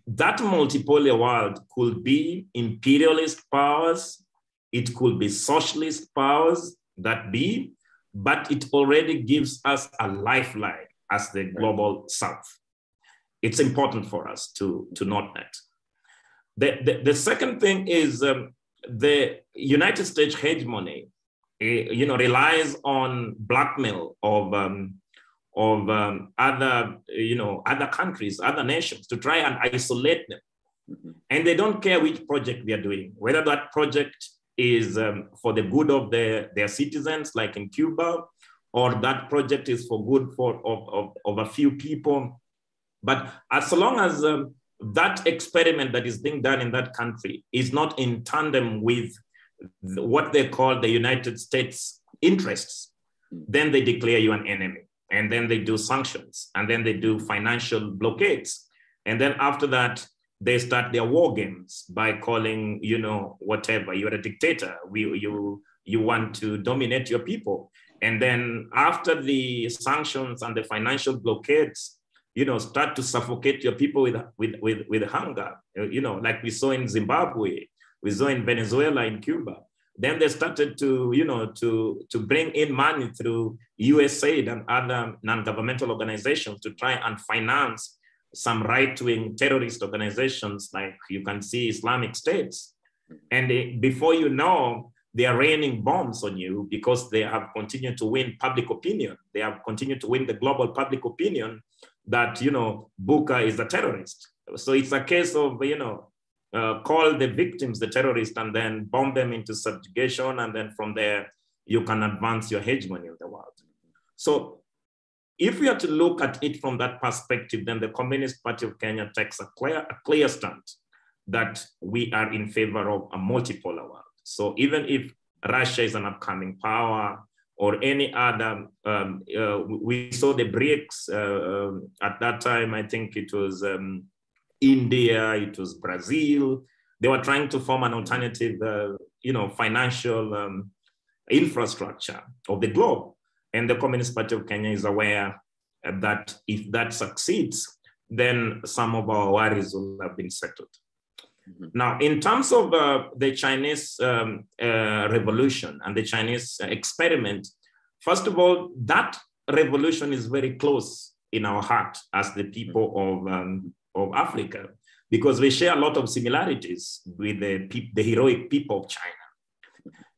that multipolar world could be imperialist powers, it could be socialist powers that be, but it already gives us a lifeline as the global south. It's important for us to, to note that. The, the, the second thing is um, the United States hegemony, you know, relies on blackmail of um, of um, other, you know, other countries, other nations to try and isolate them. Mm-hmm. And they don't care which project they are doing, whether that project is um, for the good of the, their citizens, like in Cuba, or that project is for good for of, of, of a few people. But as long as um, that experiment that is being done in that country is not in tandem with what they call the United States interests, hmm. then they declare you an enemy. And then they do sanctions, and then they do financial blockades. And then after that, they start their war games by calling, you know, whatever, you're a dictator. We, you, you want to dominate your people. And then after the sanctions and the financial blockades, you know, start to suffocate your people with, with, with, with hunger, you know, like we saw in Zimbabwe, we saw in Venezuela, in Cuba. Then they started to, you know, to, to bring in money through USAID and other non-governmental organizations to try and finance some right-wing terrorist organizations like you can see Islamic states. And they, before you know, they are raining bombs on you because they have continued to win public opinion. They have continued to win the global public opinion that, you know, Bukka is a terrorist. So it's a case of, you know, uh, call the victims the terrorists and then bomb them into subjugation. And then from there, you can advance your hegemony of the world. So if we are to look at it from that perspective, then the Communist Party of Kenya takes a clear, a clear stand that we are in favor of a multipolar world. So even if Russia is an upcoming power or any other, um, uh, we saw the BRICS uh, um, at that time, I think it was um, India, it was Brazil. They were trying to form an alternative, uh, you know, financial um, infrastructure of the globe. And the Communist Party of Kenya is aware that if that succeeds, then some of our worries will have been settled. Mm-hmm. Now, in terms of uh, the Chinese um, uh, revolution and the Chinese experiment, first of all, that revolution is very close in our heart as the people of um, of Africa because we share a lot of similarities with the, the heroic people of China.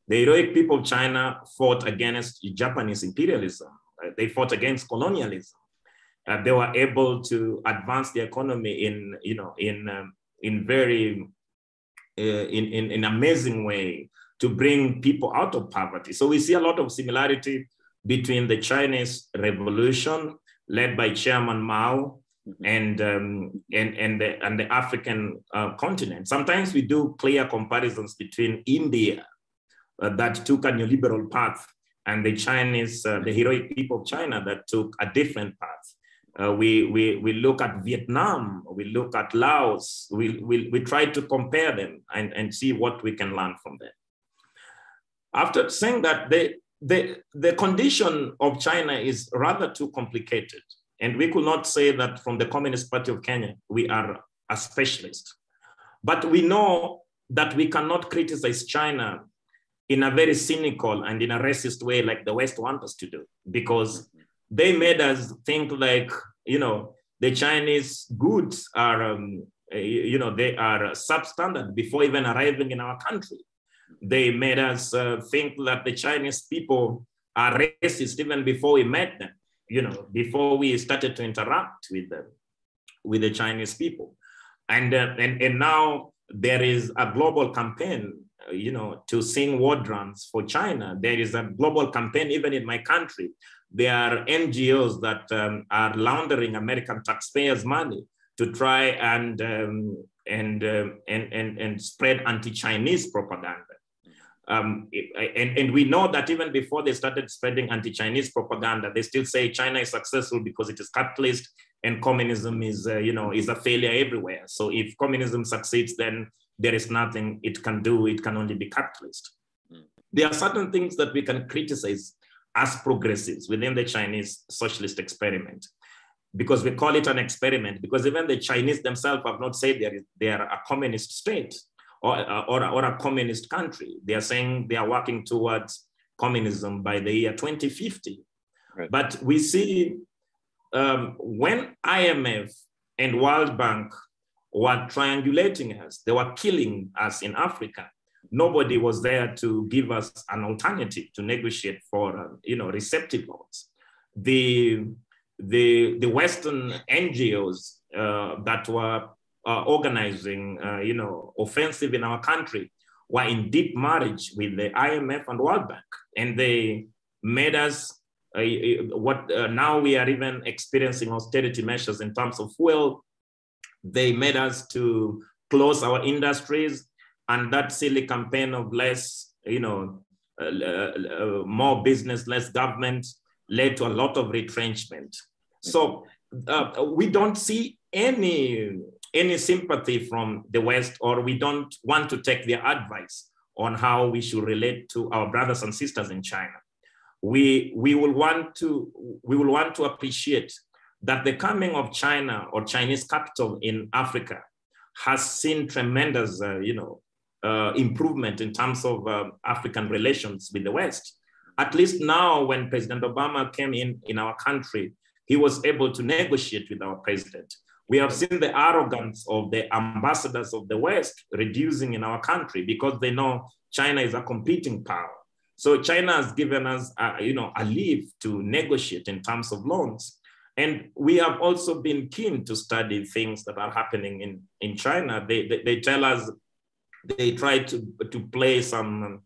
The heroic people of China fought against Japanese imperialism. Uh, they fought against colonialism. Uh, they were able to advance the economy in, you know, in, um, in very, uh, in, in, in amazing way to bring people out of poverty. So we see a lot of similarity between the Chinese Revolution led by Chairman Mao Mm-hmm. and um, and and the, and the African uh, continent. Sometimes we do clear comparisons between India uh, that took a neoliberal path and the Chinese, uh, the heroic people of China that took a different path. Uh, we, we, we look at Vietnam, we look at Laos, we, we, we try to compare them and, and see what we can learn from them. After saying that, the, the, the condition of China is rather too complicated. And we could not say that from the Communist Party of Kenya, we are a specialist. But we know that we cannot criticize China in a very cynical and in a racist way like the West want us to do, because they made us think like, you know, the Chinese goods are, um, you know, they are substandard before even arriving in our country. They made us uh, think that the Chinese people are racist even before we met them you know, before we started to interact with them, with the Chinese people. And, uh, and, and now there is a global campaign, uh, you know, to sing war drums for China. There is a global campaign, even in my country. There are NGOs that um, are laundering American taxpayers' money to try and, um, and, uh, and, and, and spread anti-Chinese propaganda. Um, and, and we know that even before they started spreading anti-Chinese propaganda, they still say China is successful because it is capitalist and communism is, uh, you know, is a failure everywhere. So if communism succeeds, then there is nothing it can do. It can only be capitalist. Mm. There are certain things that we can criticize as progressives within the Chinese socialist experiment because we call it an experiment because even the Chinese themselves have not said they are, they are a communist state or, or, or a communist country. They are saying they are working towards communism by the year 2050. Right. But we see um, when IMF and World Bank were triangulating us, they were killing us in Africa. nobody was there to give us an alternative to negotiate for, uh, you know, receptive loans. The, the, the Western NGOs uh, that were uh, organizing, uh, you know, offensive in our country were in deep marriage with the IMF and World Bank, and they made us uh, what uh, now we are even experiencing austerity measures in terms of fuel. They made us to close our industries, and that silly campaign of less, you know, uh, uh, more business, less government led to a lot of retrenchment. So we don't see any any sympathy from the West, or we don't want to take their advice on how we should relate to our brothers and sisters in China. We, we, will want to, we will want to appreciate that the coming of China or Chinese capital in Africa has seen tremendous, uh, you know, uh, improvement in terms of uh, African relations with the West. At least now, when President Obama came in in our country, he was able to negotiate with our president. We have seen the arrogance of the ambassadors of the West reducing in our country because they know China is a competing power. So China has given us, a, you know, a leave to negotiate in terms of loans. And we have also been keen to study things that are happening in, in China. They, they, they tell us, they try to, to play some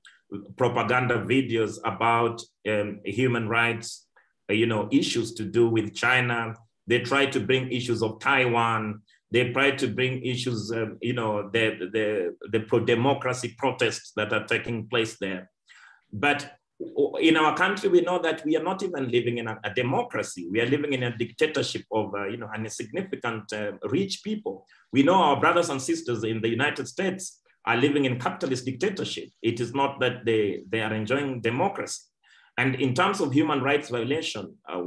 propaganda videos about um, human rights, you know, issues to do with China they try to bring issues of Taiwan. They try to bring issues, um, you know, the, the, the pro-democracy protests that are taking place there. But in our country, we know that we are not even living in a, a democracy. We are living in a dictatorship of, uh, you know, an insignificant uh, rich people. We know our brothers and sisters in the United States are living in capitalist dictatorship. It is not that they, they are enjoying democracy. And in terms of human rights violation, uh,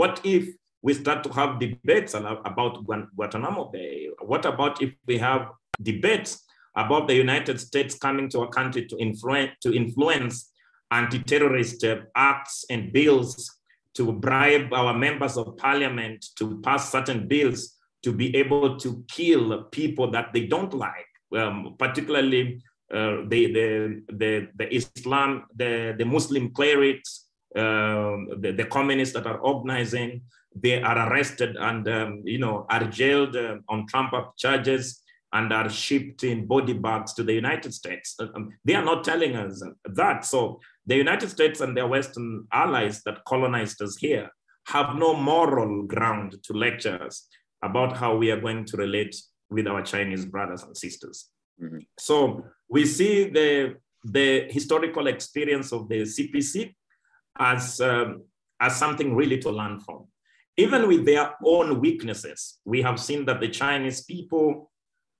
what if we start to have debates about Guantanamo Bay. What about if we have debates about the United States coming to our country to influence, to influence anti-terrorist uh, acts and bills, to bribe our members of parliament to pass certain bills to be able to kill people that they don't like, um, particularly uh, the, the, the, the Islam, the, the Muslim clerics, uh, the, the communists that are organizing, they are arrested and um, you know are jailed uh, on Trump up charges and are shipped in body bags to the United States. Uh, um, they are not telling us that. So the United States and their Western allies that colonized us here have no moral ground to lecture us about how we are going to relate with our Chinese brothers and sisters. Mm-hmm. So we see the, the historical experience of the CPC as, um, as something really to learn from even with their own weaknesses, we have seen that the Chinese people,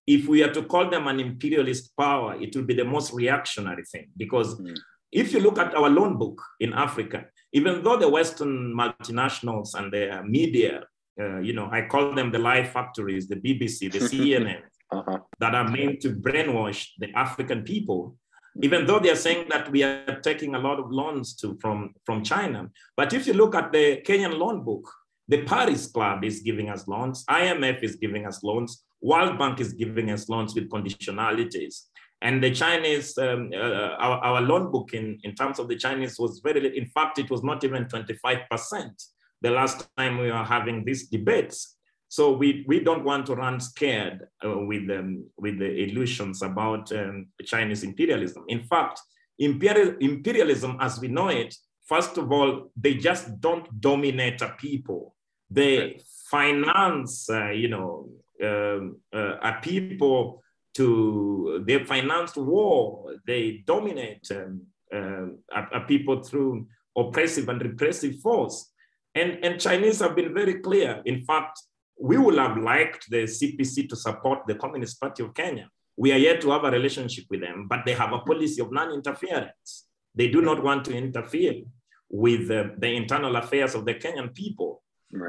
if we are to call them an imperialist power, it will be the most reactionary thing. Because mm. if you look at our loan book in Africa, even though the Western multinationals and the media, uh, you know, I call them the lie factories, the BBC, the CNN, uh-huh. that are meant to brainwash the African people, even though they're saying that we are taking a lot of loans to, from, from China. But if you look at the Kenyan loan book, the Paris Club is giving us loans. IMF is giving us loans. World Bank is giving us loans with conditionalities. And the Chinese, um, uh, our, our loan book in, in terms of the Chinese was very, in fact, it was not even 25% the last time we were having these debates. So we, we don't want to run scared uh, with, um, with the illusions about um, Chinese imperialism. In fact, imperial, imperialism as we know it, first of all, they just don't dominate a people they finance, uh, you know, um, uh, a people to, they finance war, they dominate um, uh, a, a people through oppressive and repressive force. And, and Chinese have been very clear. In fact, we would have liked the CPC to support the Communist Party of Kenya. We are yet to have a relationship with them, but they have a policy of non-interference. They do not want to interfere with uh, the internal affairs of the Kenyan people.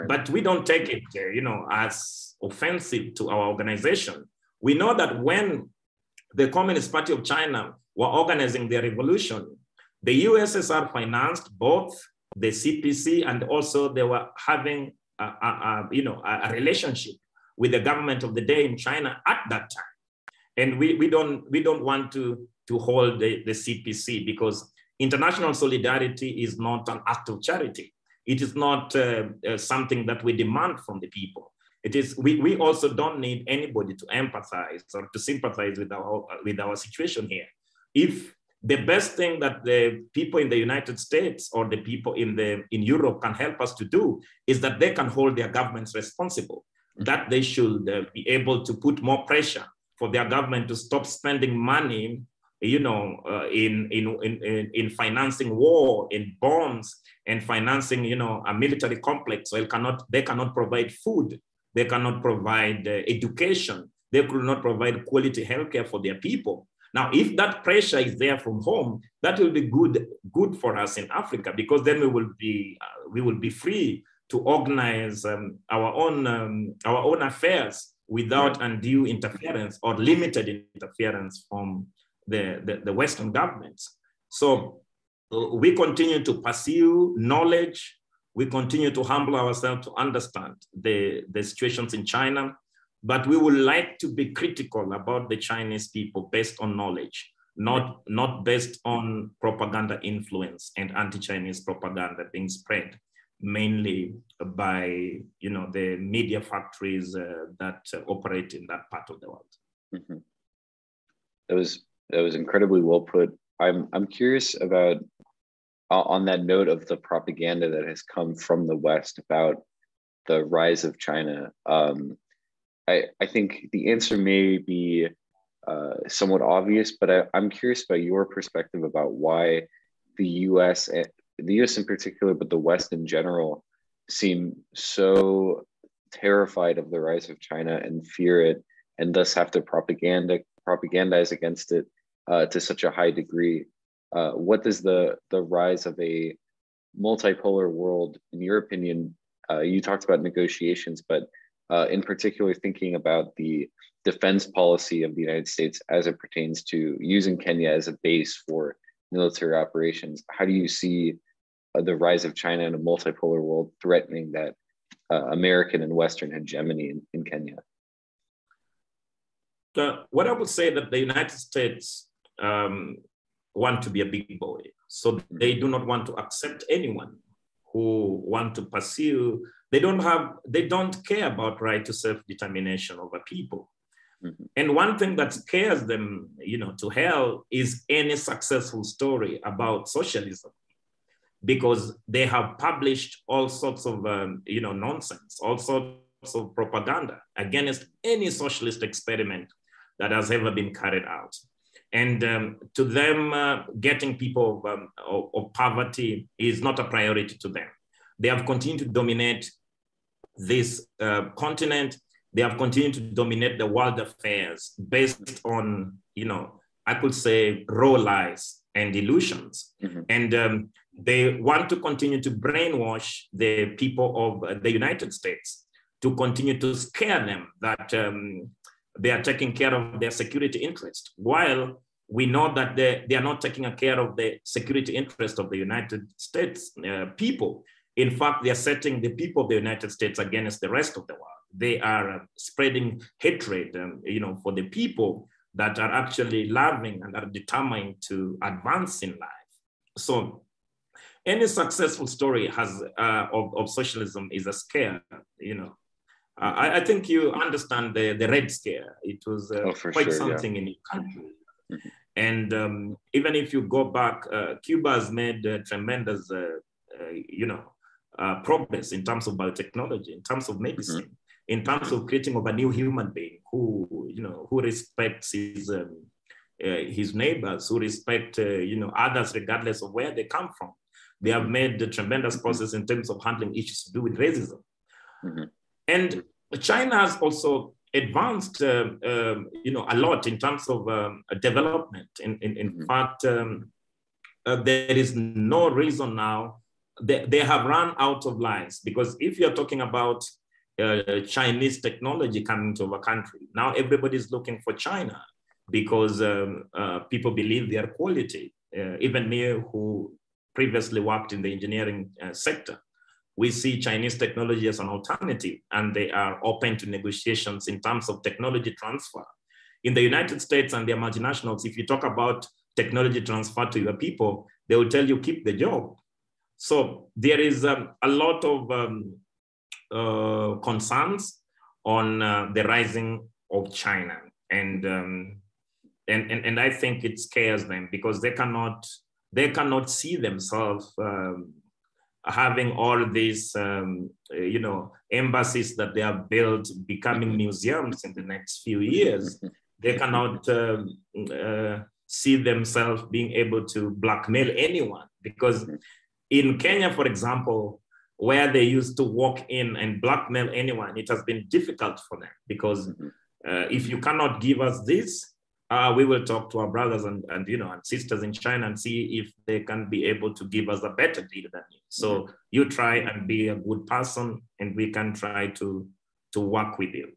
But we don't take it, uh, you know, as offensive to our organization. We know that when the Communist Party of China were organizing their revolution, the USSR financed both the CPC and also they were having a, a, a you know a, relationship with the government of the day in China at that time. And we, we, don't, we don't want to, to hold the, the CPC because international solidarity is not an act of charity. It is not uh, uh, something that we demand from the people. It is, we, we also don't need anybody to empathize or to sympathize with our, with our situation here. If the best thing that the people in the United States or the people in, the, in Europe can help us to do is that they can hold their governments responsible, that they should uh, be able to put more pressure for their government to stop spending money you know, uh, in, in, in, in financing war, in bonds, and financing, you know, a military complex. So cannot, they cannot provide food, they cannot provide uh, education, they could not provide quality healthcare for their people. Now, if that pressure is there from home, that will be good, good for us in Africa because then we will be, uh, we will be free to organize um, our own, um, our own affairs without undue interference or limited interference from the, the, the Western governments. So we continue to pursue knowledge. We continue to humble ourselves to understand the, the situations in China, but we would like to be critical about the Chinese people based on knowledge, not, not based on propaganda influence and anti-Chinese propaganda being spread mainly by you know the media factories uh, that uh, operate in that part of the world. Mm-hmm. That was that was incredibly well put. I'm I'm curious about uh, on that note of the propaganda that has come from the West about the rise of China. Um, I I think the answer may be uh, somewhat obvious, but I, I'm curious about your perspective about why the U.S. Eh, the U.S. in particular, but the West in general, seem so terrified of the rise of China and fear it, and thus have to propaganda propagandize against it uh, to such a high degree. Uh, what does the the rise of a multipolar world, in your opinion? Uh, you talked about negotiations, but uh, in particular, thinking about the defense policy of the United States as it pertains to using Kenya as a base for military operations. How do you see uh, the rise of China in a multipolar world threatening that uh, American and Western hegemony in, in Kenya? what I would say that the United States um, want to be a big boy. So they do not want to accept anyone who want to pursue. They don't have, they don't care about right to self-determination over people. Mm-hmm. And one thing that scares them, you know, to hell is any successful story about socialism, because they have published all sorts of, um, you know, nonsense, all sorts of propaganda against any socialist experiment that has ever been carried out. And um, to them, uh, getting people of, um, of, of, poverty is not a priority to them. They have continued to dominate this uh, continent. They have continued to dominate the world affairs based on, you know, I could say raw lies and illusions. Mm-hmm. And um, they want to continue to brainwash the people of the United States to continue to scare them that um, they are taking care of their security interest, while we know that they, they are not taking care of the security interest of the United States uh, people. In fact, they are setting the people of the United States against the rest of the world. They are uh, spreading hatred, um, you know, for the people that are actually loving and are determined to advance in life. So any successful story has uh, of, of socialism is a scare, you know, I, I, think you understand the, the Red Scare. It was uh, oh, quite sure, something yeah. in your country. Mm-hmm. And um, even if you go back, uh, Cuba has made tremendous, uh, uh, you know, uh, progress in terms of biotechnology, in terms of medicine, mm-hmm. in terms of creating of a new human being who, you know, who respects his um, his neighbors, who respect, you know, others regardless of where they come from. They have made the tremendous mm-hmm. progress in terms of handling issues to do with racism. Mm-hmm. And China has also advanced, uh, uh, you know, a lot in terms of um, development. In, in, in mm-hmm. fact, um, uh, there is no reason now. They, they have run out of lines because if you're talking about uh, Chinese technology coming to our country, now everybody is looking for China because um, uh, people believe their quality. Uh, even me, who previously worked in the engineering sector, we see Chinese technology as an alternative, and they are open to negotiations in terms of technology transfer. in the United States and their multinationals, if you talk about technology transfer to your people, they will tell you keep the job. So there is um, a lot of um, uh, concerns on uh, the rising of China, and, um, and and and I think it scares them because they cannot they cannot see themselves um, having all these um, you know embassies that they have built becoming museums in the next few years. They cannot um, uh, see themselves being able to blackmail anyone because in Kenya, for example, where they used to walk in and blackmail anyone, it has been difficult for them because mm-hmm. uh, if you cannot give us this, uh, we will talk to our brothers and, and you know and sisters in China and see if they can be able to give us a better deal than you. So mm-hmm. you try and be a good person, and we can try to to work with you.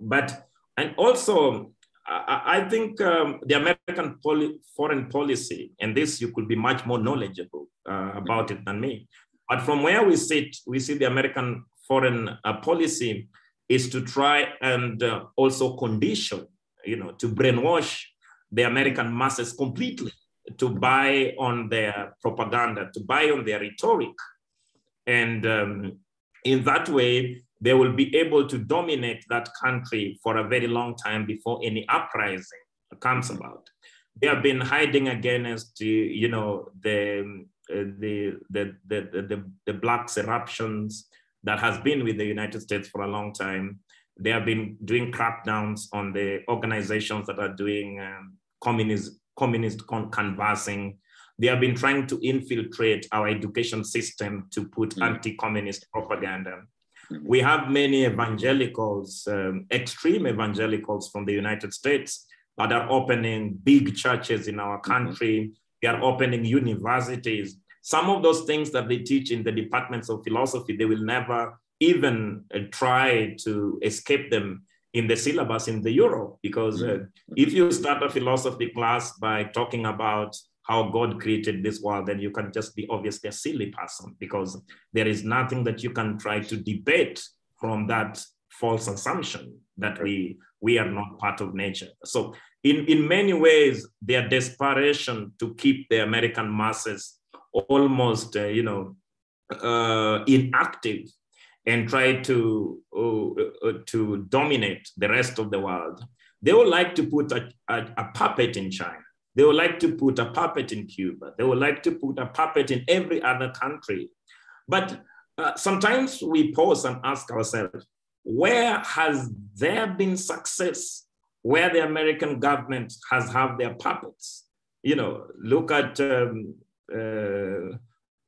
But and also I, I think um, the American poli- foreign policy, and this you could be much more knowledgeable uh, about it than me. But from where we sit, we see the American foreign uh, policy is to try and uh, also condition, you know, to brainwash the American masses completely to buy on their propaganda, to buy on their rhetoric. And um, in that way, they will be able to dominate that country for a very long time before any uprising comes about. They have been hiding against, you know, the the, the, the, the, the blacks eruptions that has been with the United States for a long time. They have been doing crackdowns on the organizations that are doing um, communist, communist con- canvassing. They have been trying to infiltrate our education system to put mm-hmm. anti-communist propaganda. Mm-hmm. We have many evangelicals, um, extreme evangelicals from the United States that are opening big churches in our mm-hmm. country. Mm-hmm. They are opening universities. Some of those things that they teach in the departments of philosophy, they will never even uh, try to escape them in the syllabus in the Euro. Because uh, mm-hmm. if you start a philosophy class by talking about how God created this world, then you can just be obviously a silly person because there is nothing that you can try to debate from that false assumption that we we are not part of nature. So in, in many ways, their desperation to keep the American masses almost, uh, you know, uh, inactive and try to, uh, uh, to dominate the rest of the world. They would like to put a, a, a puppet in China. They would like to put a puppet in Cuba. They would like to put a puppet in every other country. But uh, sometimes we pause and ask ourselves, where has there been success where the American government has have their puppets? You know, look at um, uh,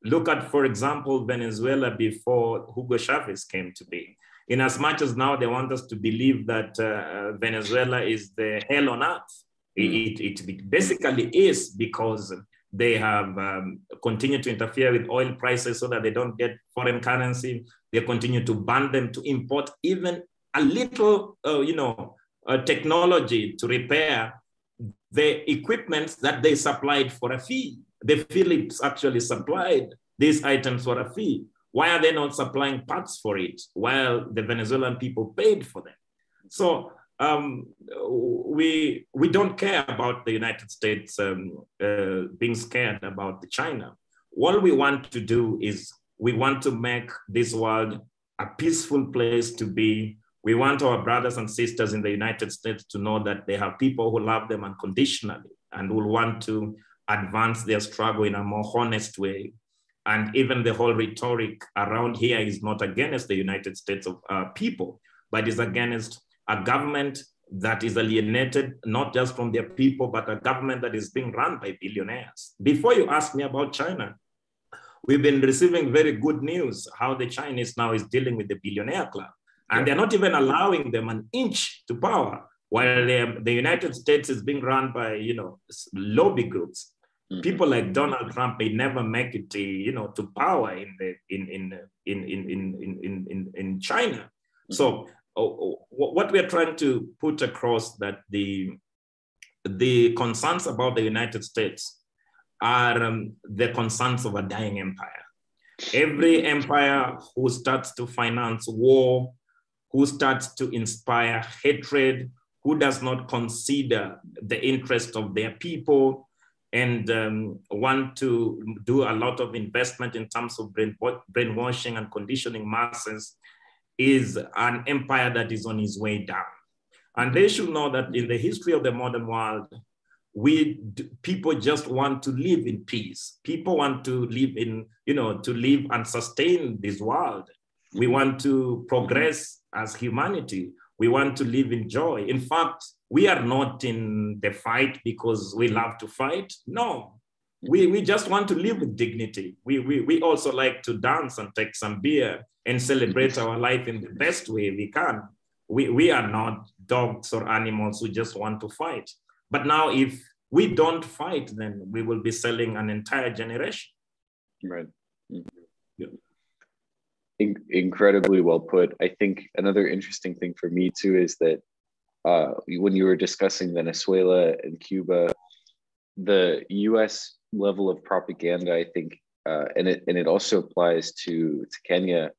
look at, for example, Venezuela before Hugo Chavez came to be. In as much as now they want us to believe that uh, Venezuela is the hell on earth, it, it, it basically is because they have um, continued to interfere with oil prices so that they don't get foreign currency. They continue to ban them to import even a little, uh, you know, uh, technology to repair the equipment that they supplied for a fee. The Philips actually supplied these items for a fee. Why are they not supplying parts for it while the Venezuelan people paid for them? So um, we we don't care about the United States um, uh, being scared about China. What we want to do is we want to make this world a peaceful place to be. We want our brothers and sisters in the United States to know that they have people who love them unconditionally and will want to advance their struggle in a more honest way. And even the whole rhetoric around here is not against the United States of uh, people, but is against a government that is alienated not just from their people, but a government that is being run by billionaires. Before you ask me about China, we've been receiving very good news how the Chinese now is dealing with the billionaire club. And they're not even allowing them an inch to power, while the United States is being run by, you know, lobby groups. Mm-hmm. People like Donald Trump may never make it, to, you know, to power in the in in in in in in in, in China. Mm-hmm. So what we are trying to put across that the the concerns about the United States are um, the concerns of a dying empire. Every empire who starts to finance war, who starts to inspire hatred, who does not consider the interest of their people and um, want to do a lot of investment in terms of brain, brainwashing and conditioning masses is an empire that is on its way down. And they should know that in the history of the modern world, we people just want to live in peace. People want to live in, you know, to live and sustain this world. We want to progress as humanity. We want to live in joy. In fact, we are not in the fight because we love to fight. No, we, we just want to live with dignity. We, we, we also like to dance and take some beer and celebrate our life in the best way we can. We, we are not dogs or animals who just want to fight. But now, if we don't fight, then we will be selling an entire generation. Right. Mm-hmm. Yeah. In- incredibly well put. I think another interesting thing for me too is that uh, when you were discussing Venezuela and Cuba, the U.S. level of propaganda, I think, uh, and it and it also applies to to Kenya.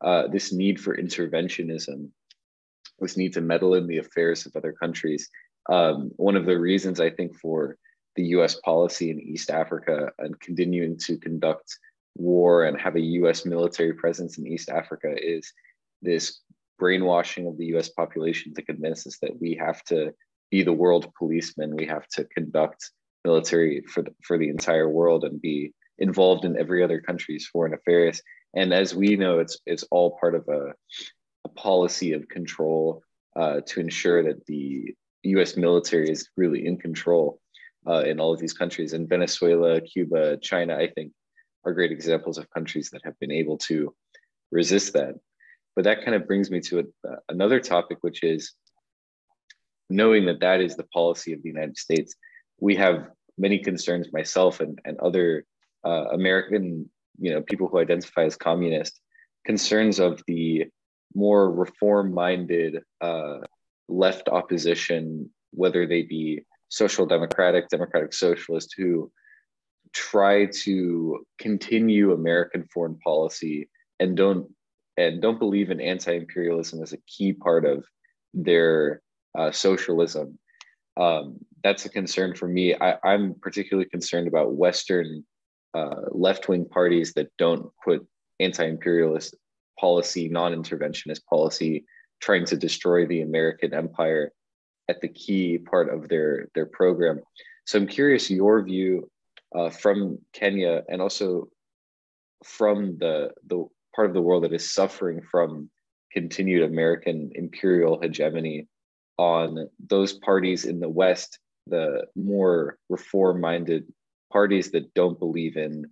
Uh, this need for interventionism, this need to meddle in the affairs of other countries. Um, one of the reasons I think for the U.S. policy in East Africa and continuing to conduct war and have a U.S. military presence in East Africa is this brainwashing of the US population to convince us that we have to be the world policeman, we have to conduct military for the, for the entire world and be involved in every other country's foreign affairs. And as we know, it's it's all part of a, a policy of control uh, to ensure that the U.S. military is really in control uh, in all of these countries. In Venezuela, Cuba, China, I think, are great examples of countries that have been able to resist that. But that kind of brings me to a, another topic, which is knowing that that is the policy of the United States. We have many concerns, myself and, and other uh, American, you know, people who identify as communist, concerns of the more reform-minded uh, left opposition, whether they be social democratic, democratic socialist, who try to continue American foreign policy and don't and don't believe in anti-imperialism as a key part of their uh, socialism. Um, that's a concern for me. I, am particularly concerned about Western uh, left-wing parties that don't put anti-imperialist policy, non-interventionist policy, trying to destroy the American empire at the key part of their their program. So I'm curious your view uh, from Kenya and also from the the part of the world that is suffering from continued American imperial hegemony on those parties in the West, the more reform minded parties that don't believe in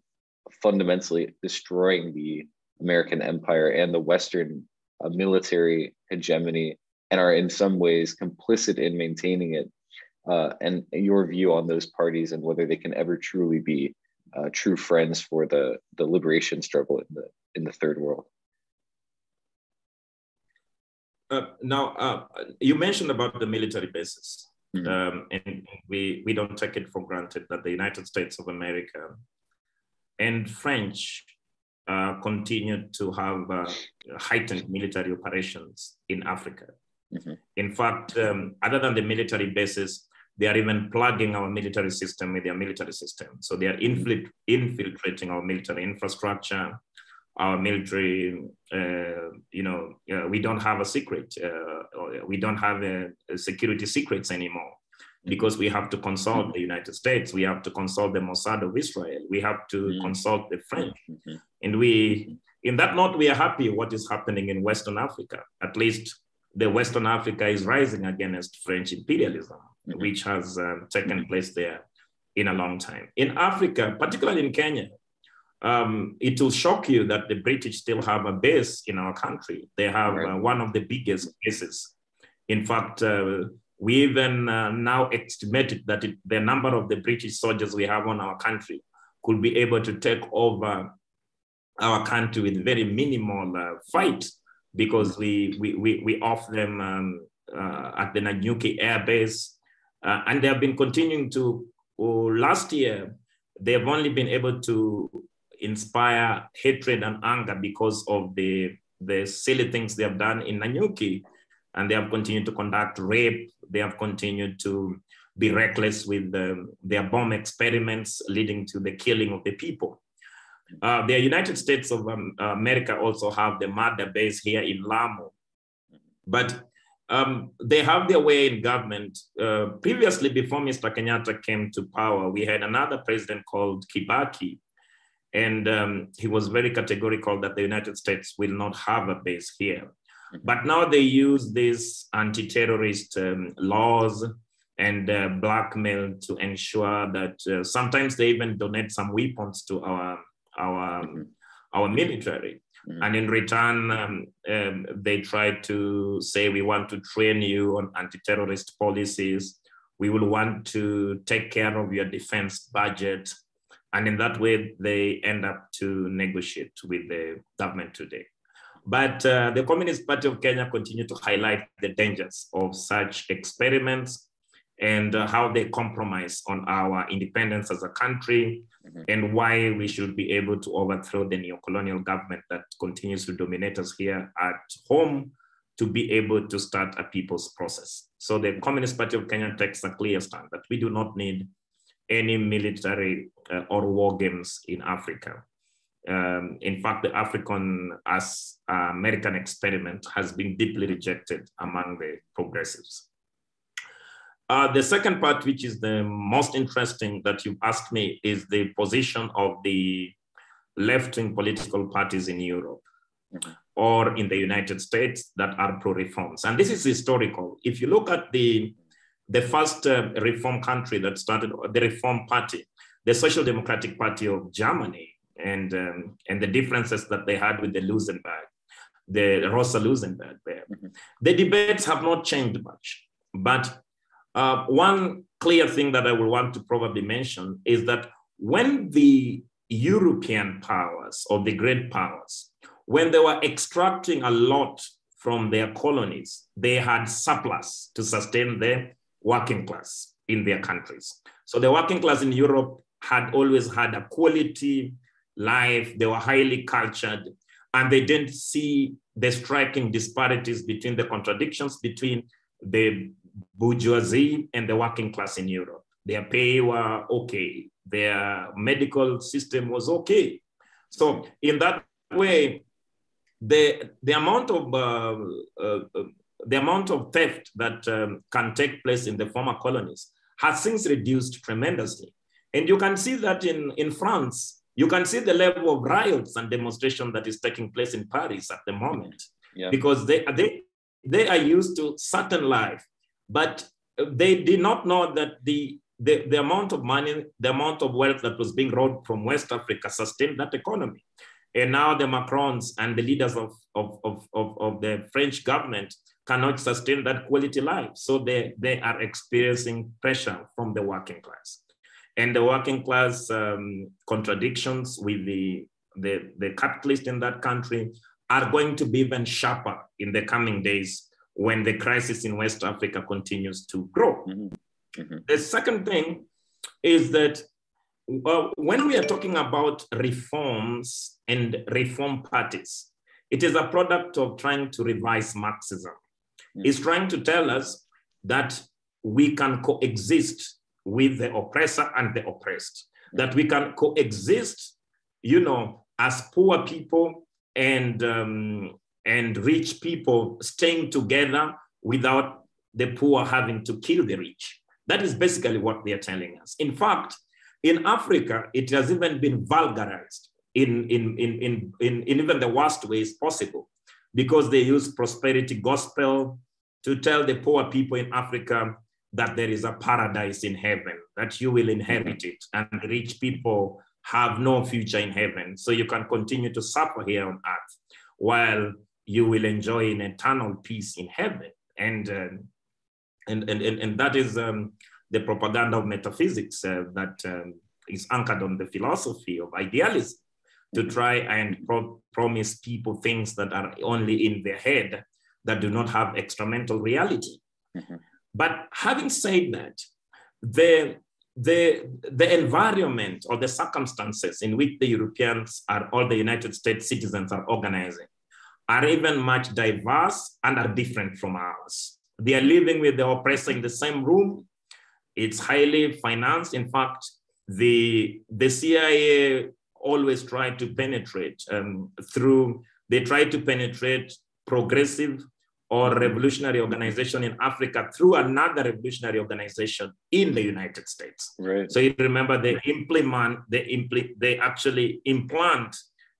fundamentally destroying the American empire and the Western uh, military hegemony and are in some ways complicit in maintaining it. Uh, and your view on those parties and whether they can ever truly be uh, true friends for the, the liberation struggle in the in the third world. Uh, now, uh, you mentioned about the military bases, mm-hmm. um, and we, we don't take it for granted that the United States of America and French uh, continue to have uh, heightened military operations in Africa. Mm-hmm. In fact, um, other than the military bases, they are even plugging our military system with their military system. So they are infil- infiltrating our military infrastructure, our military, uh, you know, uh, we don't have a secret. Uh, we don't have a, a security secrets anymore mm-hmm. because we have to consult the United States, we have to consult the Mossad of Israel, we have to mm-hmm. consult the French. Mm-hmm. And we, in that note, we are happy what is happening in Western Africa. At least the Western Africa is rising against French imperialism, mm-hmm. which has um, taken place there in a long time. In Africa, particularly in Kenya, um, it will shock you that the British still have a base in our country. They have right. uh, one of the biggest bases. In fact, uh, we even uh, now estimated that it, the number of the British soldiers we have on our country could be able to take over our country with very minimal uh, fight because we, we, we, we off them um, uh, at the Nanyuki Air Base. Uh, and they have been continuing to, oh, last year, they've only been able to inspire hatred and anger because of the, the silly things they have done in Nanyuki. and they have continued to conduct rape. They have continued to be reckless with the, their bomb experiments, leading to the killing of the people. Uh, the United States of um, America also have the Manda base here in Lamu, but um, they have their way in government. Uh, previously, before Mr. Kenyatta came to power, we had another president called Kibaki, and um, he was very categorical that the United States will not have a base here. But now they use these anti-terrorist um, laws and uh, blackmail to ensure that uh, sometimes they even donate some weapons to our our mm-hmm. our military. Mm-hmm. And in return, um, um, they try to say, we want to train you on anti terrorist policies. We will want to take care of your defense budget. And in that way, they end up to negotiate with the government today. But uh, the Communist Party of Kenya continue to highlight the dangers of such experiments and uh, how they compromise on our independence as a country mm-hmm. and why we should be able to overthrow the neo-colonial government that continues to dominate us here at home to be able to start a people's process. So the Communist Party of Kenya takes a clear stand that we do not need any military uh, or war games in Africa. Um, in fact, the African as uh, American experiment has been deeply rejected among the progressives. Uh, the second part, which is the most interesting that you asked me, is the position of the left-wing political parties in Europe mm-hmm. or in the United States that are pro-reforms. And this is historical. If you look at the, the first uh, reform country that started, the Reform Party, the Social Democratic Party of Germany, and, um, and the differences that they had with the Luxemburg, the Rosa Luxemburg there. Mm-hmm. The debates have not changed much, but uh, one clear thing that I will want to probably mention is that when the European powers or the great powers, when they were extracting a lot from their colonies, they had surplus to sustain the working class in their countries. So the working class in Europe had always had a quality life, they were highly cultured, and they didn't see the striking disparities between the contradictions between the bourgeoisie and the working class in Europe. Their pay were okay. Their medical system was okay. So in that way, the, the amount of uh, uh, uh, the amount of theft that um, can take place in the former colonies has since reduced tremendously. And you can see that in, in France, you can see the level of riots and demonstration that is taking place in Paris at the moment. Yeah. Because they, they, they are used to certain life but they did not know that the, the, the amount of money, the amount of wealth that was being brought from West Africa sustained that economy. And now the Macrons and the leaders of, of, of, of, of the French government cannot sustain that quality life. So they, they are experiencing pressure from the working class. And the working class um, contradictions with the, the, the capitalist in that country are going to be even sharper in the coming days when the crisis in West Africa continues to grow. Mm-hmm. Mm-hmm. The second thing is that uh, when we are talking about reforms and reform parties, it is a product of trying to revise Marxism. Mm-hmm. It's trying to tell us that we can coexist with the oppressor and the oppressed, that we can coexist, you know, as poor people and um, and rich people staying together without the poor having to kill the rich. That is basically what they are telling us. In fact, in Africa, it has even been vulgarized in, in, in, in, in, even the worst ways possible because they use prosperity gospel to tell the poor people in Africa that there is a paradise in heaven, that you will inherit it, and rich people have no future in heaven. So you can continue to suffer here on earth while you will enjoy an eternal peace in heaven. And, uh, and, and, and, and, that is um, the propaganda of metaphysics uh, that um, is anchored on the philosophy of idealism to try and pro promise people things that are only in their head that do not have extramental reality. Mm -hmm. But having said that, the, the, the environment or the circumstances in which the Europeans are, or the United States citizens are organizing are even much diverse and are different from ours. They are living with the oppressor in the same room. It's highly financed. In fact, the, the CIA always try to penetrate um, through, they try to penetrate progressive or revolutionary organization in Africa through another revolutionary organization in the United States. Right. So you remember they implement, they impl- they actually implant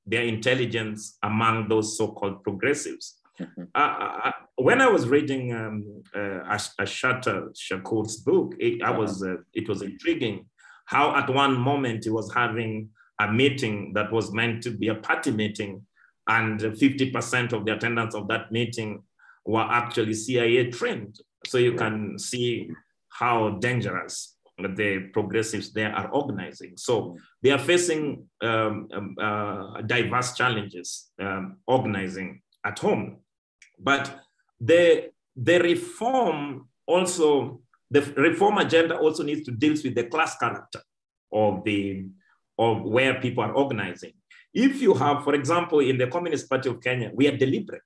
their intelligence among those so-called progressives. Mm-hmm. Uh, uh, uh when I was reading um, uh, Assata Shakur's book, it, I was uh, it was intriguing how at one moment he was having a meeting that was meant to be a party meeting, and 50% of the attendance of that meeting were actually CIA trained. So you can see how dangerous the progressives there are organizing. So they are facing um, um, uh, diverse challenges um, organizing at home. But the, the reform also, the reform agenda also needs to deal with the class character of, the, of where people are organizing. If you have, for example, in the Communist Party of Kenya, we are deliberate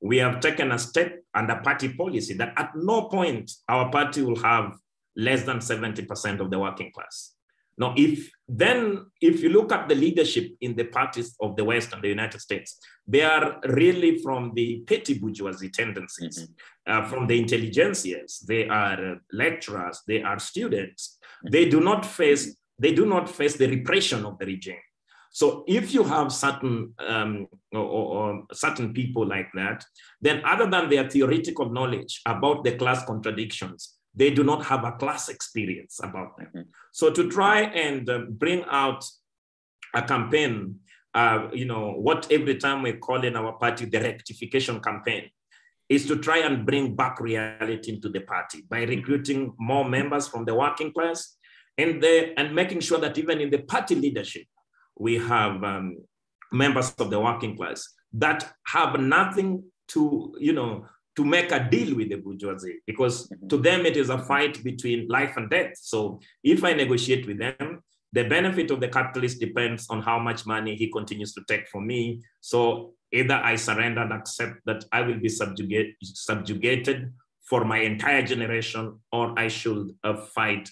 we have taken a step a party policy that at no point our party will have less than 70% of the working class. Now, if then if you look at the leadership in the parties of the West and the United States, they are really from the petty bourgeoisie tendencies, mm-hmm. uh, from the intelligentsias. They are lecturers, they are students. Mm-hmm. They do not face they do not face the repression of the regime. So if you have certain um, or, or, certain people like that, then other than their theoretical knowledge about the class contradictions, they do not have a class experience about them. Mm-hmm. So to try and uh, bring out a campaign, uh, you know, what every time we call in our party the rectification campaign, is to try and bring back reality into the party by recruiting more members from the working class and, the, and making sure that even in the party leadership, we have um, members of the working class that have nothing to, you know, to make a deal with the bourgeoisie because mm-hmm. to them it is a fight between life and death. So if I negotiate with them, the benefit of the capitalist depends on how much money he continues to take from me. So either I surrender and accept that I will be subjugate, subjugated for my entire generation, or I should uh, fight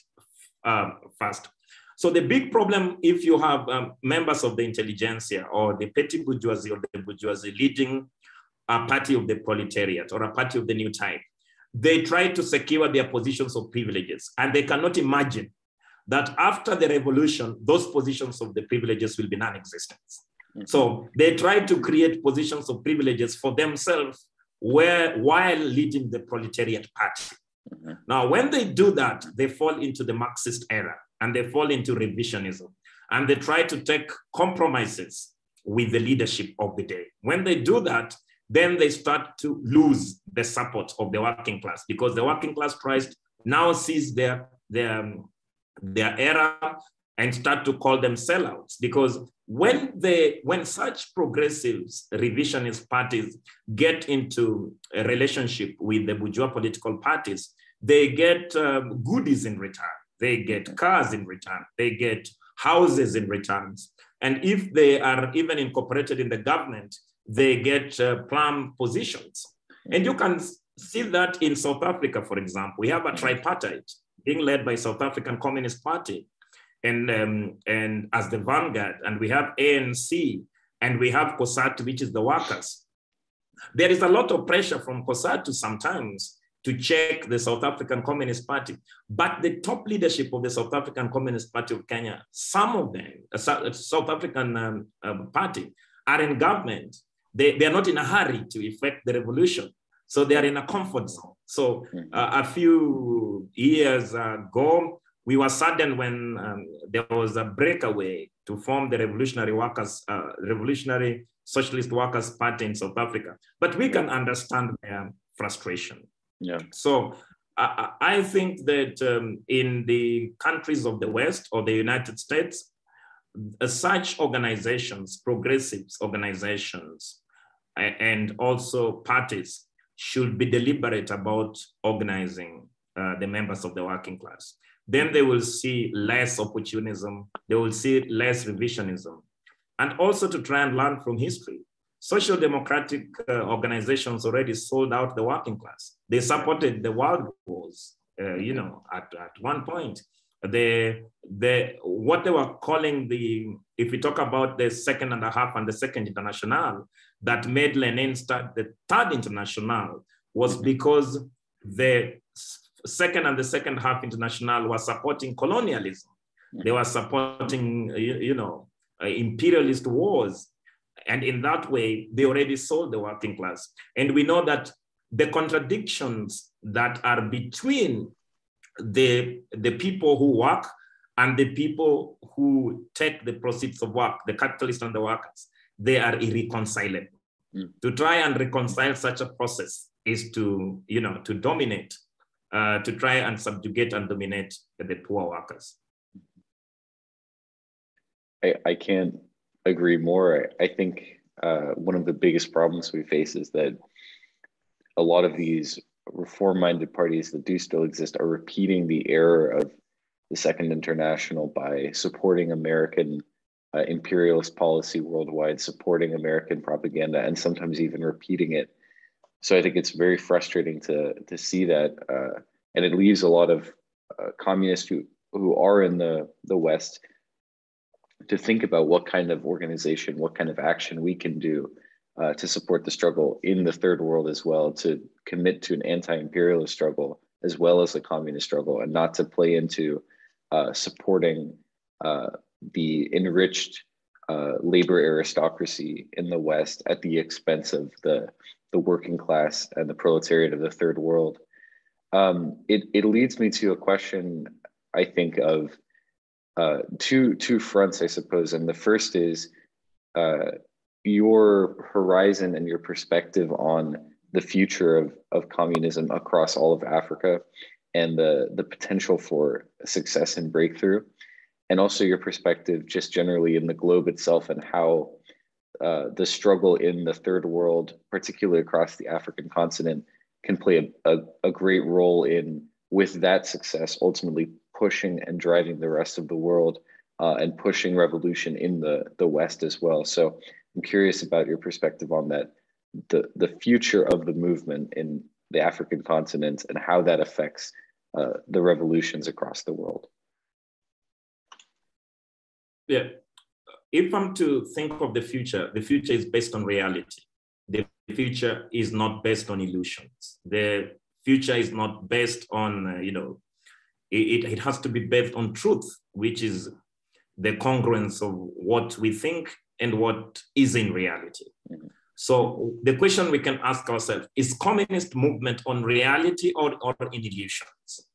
uh, fast. So the big problem, if you have um, members of the intelligentsia or the petty bourgeoisie or the bourgeoisie leading a party of the proletariat or a party of the new type, they try to secure their positions of privileges and they cannot imagine that after the revolution, those positions of the privileges will be non-existent. Mm-hmm. So they try to create positions of privileges for themselves where, while leading the proletariat party. Mm-hmm. Now, when they do that, they fall into the Marxist era and they fall into revisionism and they try to take compromises with the leadership of the day. When they do that, then they start to lose the support of the working class because the working class tries now sees their their their era and start to call them sellouts because when they when such progressives revisionist parties get into a relationship with the bourgeois political parties they get um, goodies in return they get cars in return. They get houses in returns. And if they are even incorporated in the government, they get uh, plum positions. And you can see that in South Africa, for example. We have a tripartite being led by South African Communist Party and, um, and as the vanguard. And we have ANC and we have COSATU, which is the workers. There is a lot of pressure from COSATU sometimes to check the South African Communist Party. But the top leadership of the South African Communist Party of Kenya, some of them, uh, South African um, uh, Party, are in government. They, they are not in a hurry to effect the revolution. So they are in a comfort zone. So hmm. uh, a few years ago, we were saddened when um, there was a breakaway to form the Revolutionary Workers, uh, Revolutionary Socialist Workers Party in South Africa. But we can understand their frustration. Yeah. So I, I think that um, in the countries of the West or the United States, uh, such organizations, progressives organizations, and also parties should be deliberate about organizing uh, the members of the working class. Then they will see less opportunism, they will see less revisionism, and also to try and learn from history. social democratic uh, organizations already sold out the working class. They supported the world wars, uh, you know, at, at one point. The, the, what they were calling the, if we talk about the second and a half and the second international, that made Lenin start the third international was because the second and the second half international were supporting colonialism. They were supporting, you, you know, uh, imperialist wars. And in that way, they already sold the working class. And we know that the contradictions that are between the, the people who work and the people who take the proceeds of work, the capitalists and the workers, they are irreconcilable. Mm. To try and reconcile such a process is to, you know, to dominate, uh, to try and subjugate and dominate the poor workers. I, I can't agree more. I, I think uh, one of the biggest problems we face is that a lot of these reform minded parties that do still exist are repeating the error of the Second International by supporting American uh, imperialist policy worldwide, supporting American propaganda, and sometimes even repeating it. So I think it's very frustrating to to see that, uh, and it leaves a lot of uh, communists who who are in the the West to think about what kind of organization, what kind of action we can do uh, to support the struggle in the third world as well, to commit to an anti-imperialist struggle as well as the communist struggle, and not to play into uh, supporting uh, the enriched uh, labor aristocracy in the West at the expense of the the working class and the proletariat of the third world. Um, it it leads me to a question I think of uh, two two fronts, I suppose. And the first is uh, your horizon and your perspective on the future of, of communism across all of Africa and the, the potential for success and breakthrough. And also your perspective just generally in the globe itself and how uh, the struggle in the third world, particularly across the African continent, can play a, a, a great role in, with that success, ultimately pushing and driving the rest of the world uh, and pushing revolution in the, the West as well. So I'm curious about your perspective on that, the, the future of the movement in the African continent and how that affects uh, the revolutions across the world. Yeah, if I'm to think of the future, the future is based on reality. The future is not based on illusions. The future is not based on, uh, you know, it, it has to be based on truth, which is the congruence of what we think and what is in reality. Mm-hmm. So the question we can ask ourselves is communist movement on reality or, or in illusions?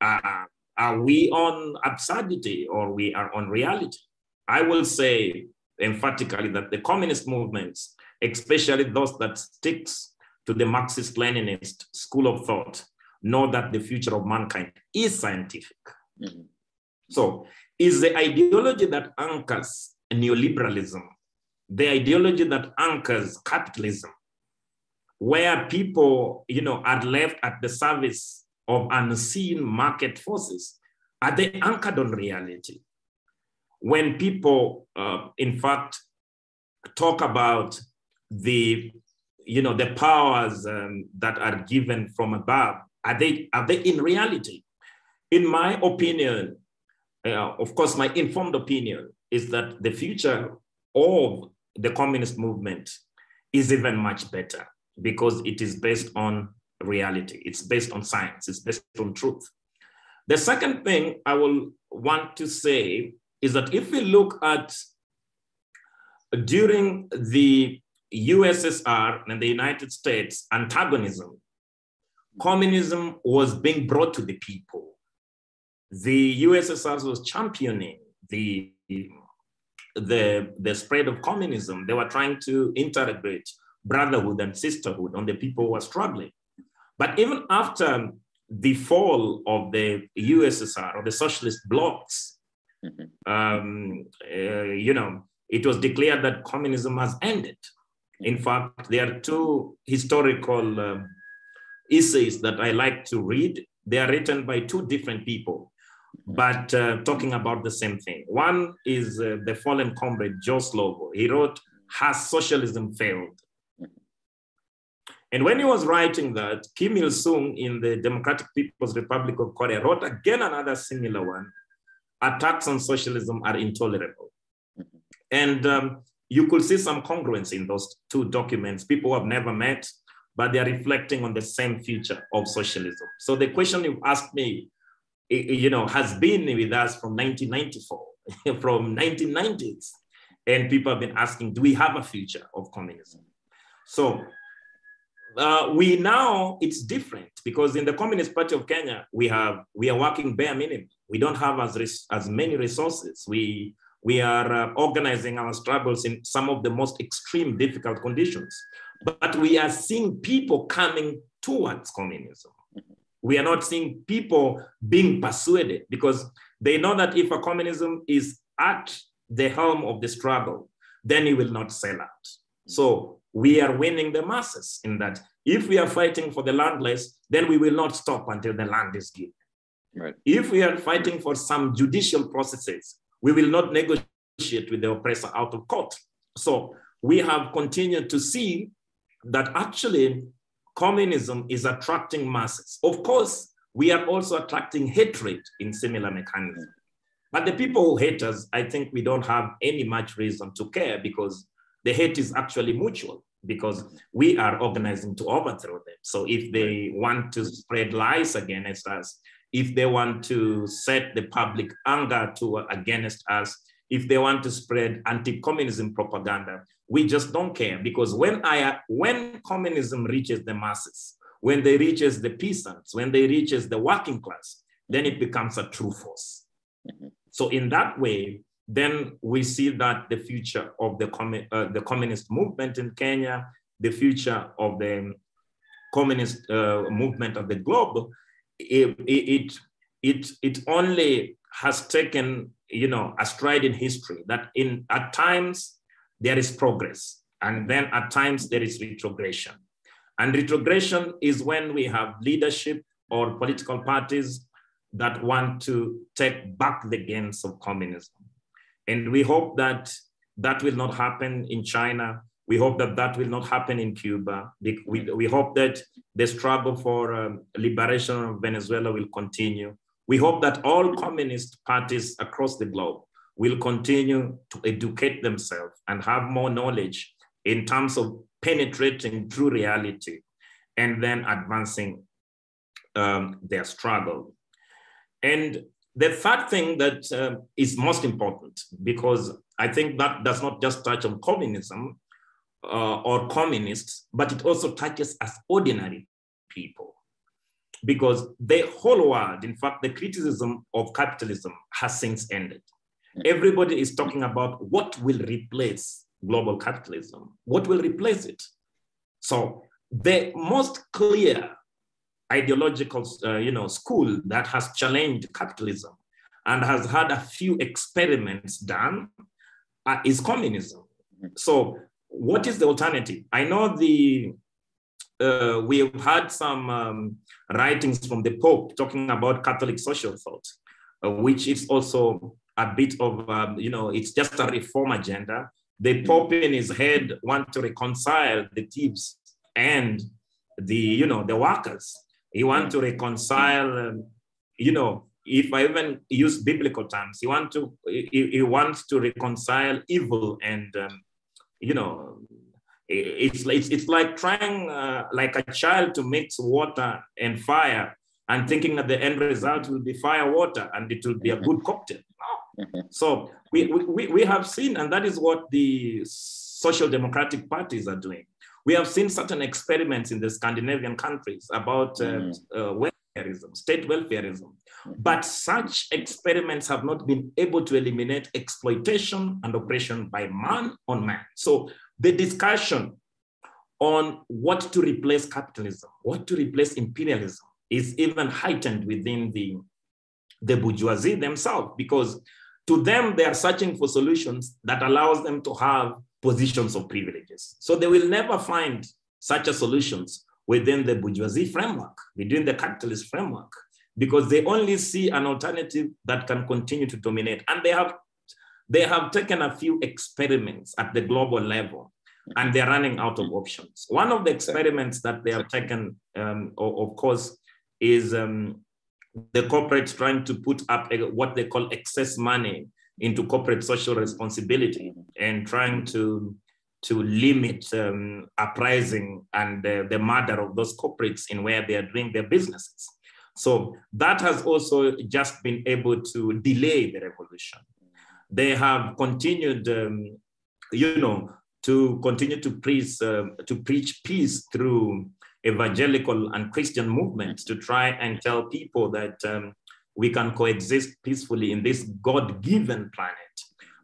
Uh, are we on absurdity or we are on reality? I will say emphatically that the communist movements, especially those that sticks to the Marxist-Leninist school of thought, know that the future of mankind is scientific. Mm-hmm. So, is the ideology that anchors neoliberalism, the ideology that anchors capitalism, where people, you know, are left at the service of unseen market forces, are they anchored on reality? When people, uh, in fact, talk about the, you know, the powers um, that are given from above, are they, are they in reality? In my opinion, uh, of course, my informed opinion is that the future of the communist movement is even much better because it is based on reality. It's based on science. It's based on truth. The second thing I will want to say is that if we look at during the USSR and the United States antagonism communism was being brought to the people. The USSR was championing the, the, the spread of communism. They were trying to integrate brotherhood and sisterhood on the people who were struggling. But even after the fall of the USSR or the socialist blocs, mm-hmm. um, uh, you know, it was declared that communism has ended. In fact, there are two historical um, essays that I like to read. They are written by two different people, but uh, talking about the same thing. One is uh, the fallen comrade Joe Slovo. He wrote has socialism failed? And when he was writing that, Kim Il sung in the Democratic People's Republic of Korea wrote again another similar one attacks on socialism are intolerable. And um, you could see some congruence in those two documents. People have never met, but they are reflecting on the same future of socialism. So the question you asked me, you know, has been with us from 1994, from 1990s. And people have been asking, do we have a future of communism? So uh, we now it's different because in the Communist Party of Kenya we have we are working bare minimum. We don't have as as many resources. We we are uh, organizing our struggles in some of the most extreme, difficult conditions. But we are seeing people coming towards communism. We are not seeing people being persuaded because they know that if a communism is at the helm of the struggle, then it will not sell out. So we are winning the masses in that if we are fighting for the landless, then we will not stop until the land is given. Right. If we are fighting for some judicial processes, we will not negotiate with the oppressor out of court. So we have continued to see that actually communism is attracting masses. Of course, we are also attracting hatred in similar mechanisms. But the people who hate us, I think we don't have any much reason to care because the hate is actually mutual because we are organizing to overthrow them. So if they want to spread lies against us, if they want to set the public anger to against us, if they want to spread anti-communism propaganda, we just don't care because when I when communism reaches the masses, when they reaches the peasants, when they reaches the working class, then it becomes a true force. Mm-hmm. So in that way, then we see that the future of the, commun- uh, the communist movement in Kenya, the future of the communist uh, movement of the globe, it, it, it, it only has taken you know, a stride in history that in at times there is progress and then at times there is retrogression. And retrogression is when we have leadership or political parties that want to take back the gains of communism. And we hope that that will not happen in China. We hope that that will not happen in Cuba. We, we hope that the struggle for um, liberation of Venezuela will continue. We hope that all communist parties across the globe will continue to educate themselves and have more knowledge in terms of penetrating true reality and then advancing um, their struggle. And the third thing that uh, is most important, because I think that does not just touch on communism uh, or communists, but it also touches us ordinary people. Because the whole world, in fact, the criticism of capitalism has since ended. Everybody is talking about what will replace global capitalism, what will replace it. So the most clear ideological uh, you know, school that has challenged capitalism and has had a few experiments done uh, is communism. So what is the alternative? I know the uh, we've had some um, writings from the Pope talking about Catholic social thought, uh, which is also a bit of, um, you know, it's just a reform agenda. The Pope in his head want to reconcile the thieves and the, you know, the workers. He want to reconcile, um, you know, if I even use biblical terms, he want to he, he wants to reconcile evil and um, you know it's it's, it's like trying uh, like a child to mix water and fire and thinking that the end result will be fire water and it will be a mm-hmm. good cocktail. Mm-hmm. So we, we, we have seen, and that is what the social democratic parties are doing. We have seen certain experiments in the Scandinavian countries about uh, mm. uh, welfareism, state welfareism. But such experiments have not been able to eliminate exploitation and oppression by man on man. So the discussion on what to replace capitalism, what to replace imperialism, is even heightened within the, the bourgeoisie themselves because to them they are searching for solutions that allows them to have positions of privileges. So they will never find such a solutions within the bourgeoisie framework, within the capitalist framework, because they only see an alternative that can continue to dominate. And they have they have taken a few experiments at the global level and they're running out of options. One of the experiments that they have taken, um, of course, is um, the corporates trying to put up what they call excess money into corporate social responsibility and trying to to limit um, uprising and uh, the murder of those corporates in where they are doing their businesses. So that has also just been able to delay the revolution. They have continued, um, you know, to continue to preach, uh, to preach peace through evangelical and Christian movements to try and tell people that um, we can coexist peacefully in this God-given planet.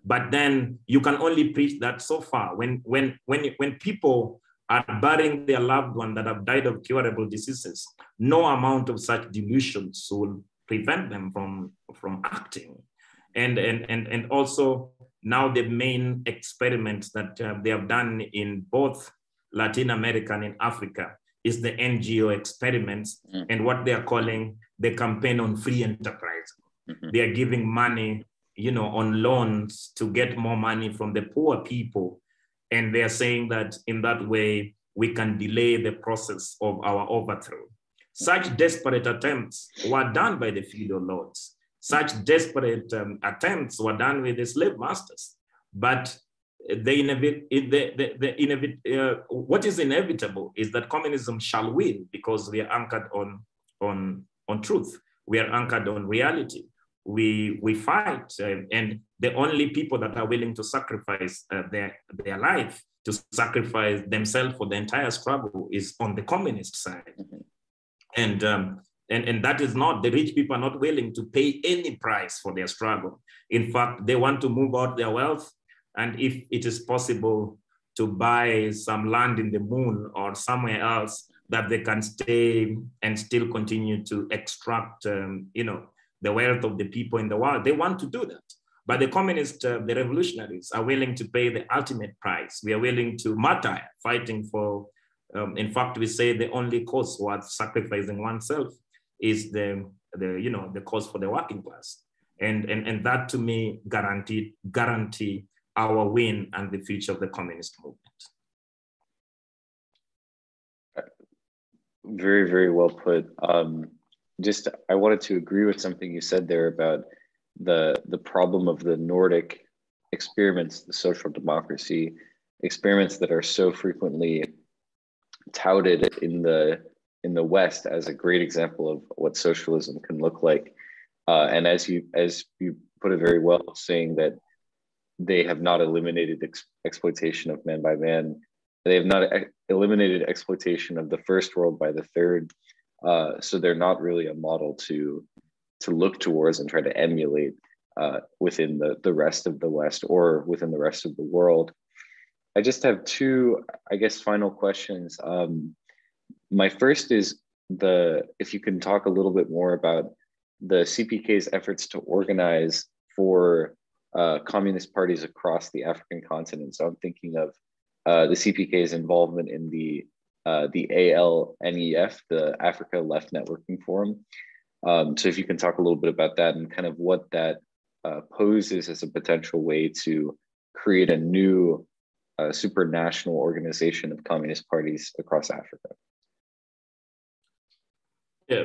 But then you can only preach that so far. When when when when people are burying their loved one that have died of curable diseases, no amount of such delusions will prevent them from from acting. And and and and also now the main experiments that uh, they have done in both Latin America and in Africa is the NGO experiments mm. and what they are calling the campaign on free enterprise. Mm-hmm. They are giving money, you know, on loans to get more money from the poor people. And they are saying that in that way, we can delay the process of our overthrow. Such desperate attempts were done by the feudal lords. Such desperate um, attempts were done with the slave masters. But the, inevit- the, the, the inevit- uh, what is inevitable is that communism shall win because we are anchored on, on, on truth. We are anchored on reality. We, we fight, uh, and the only people that are willing to sacrifice uh, their, their life, to sacrifice themselves for the entire struggle, is on the communist side. Mm-hmm. And, um, and, and that is not, the rich people are not willing to pay any price for their struggle. In fact, they want to move out their wealth and if it is possible to buy some land in the moon or somewhere else that they can stay and still continue to extract, um, you know, the wealth of the people in the world, they want to do that. But the communists, uh, the revolutionaries, are willing to pay the ultimate price. We are willing to martyr, fighting for. Um, in fact, we say the only cause worth sacrificing oneself is the, the you know the cause for the working class, and and and that to me guaranteed guarantee our win and the future of the communist movement. Very, very well put. Um, just, I wanted to agree with something you said there about the the problem of the Nordic experiments, the social democracy experiments that are so frequently touted in the in the West as a great example of what socialism can look like. Uh, and as you as you put it very well, saying that they have not eliminated ex- exploitation of man by man. They have not eliminated exploitation of the first world by the third. Uh, so they're not really a model to to look towards and try to emulate uh, within the, the rest of the West or within the rest of the world. I just have two, I guess, final questions. Um, my first is the if you can talk a little bit more about the CPK's efforts to organize for uh, communist parties across the African continent. So I'm thinking of uh, the CPK's involvement in the uh, the ALNEF, the Africa Left Networking Forum. Um, so if you can talk a little bit about that and kind of what that uh, poses as a potential way to create a new uh, supranational organization of communist parties across Africa. Yeah,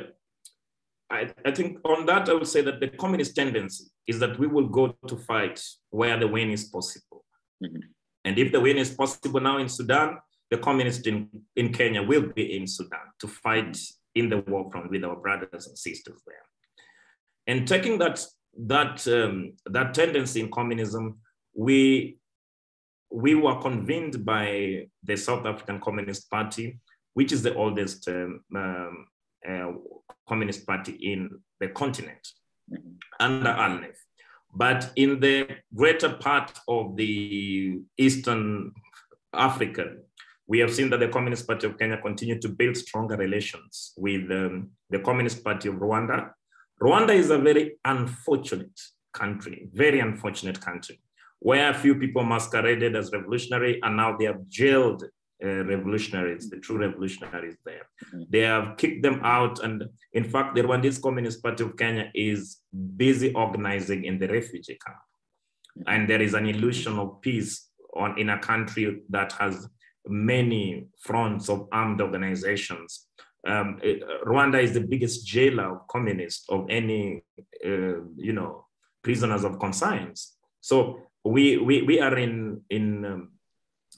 I, I think on that, I would say that the communist tendency is that we will go to fight where the win is possible. Mm-hmm. And if the win is possible now in Sudan, the communists in, in Kenya will be in Sudan to fight in the war front with our brothers and sisters there. And taking that, that, um, that tendency in communism, we, we were convened by the South African Communist Party, which is the oldest um, um, uh, Communist Party in the continent mm-hmm. under ALNEF. But in the greater part of the Eastern Africa, we have seen that the Communist Party of Kenya continue to build stronger relations with um, the Communist Party of Rwanda. Rwanda is a very unfortunate country, very unfortunate country, where a few people masqueraded as revolutionary and now they have jailed uh, revolutionaries, the true revolutionaries there. Mm-hmm. They have kicked them out. And in fact, the Rwandese Communist Party of Kenya is busy organizing in the refugee camp. and there is an illusion of peace on in a country that has many fronts of armed organizations. Um, it, Rwanda is the biggest jailer of communists of any, uh, you know, prisoners of conscience. So we we, we are in in um,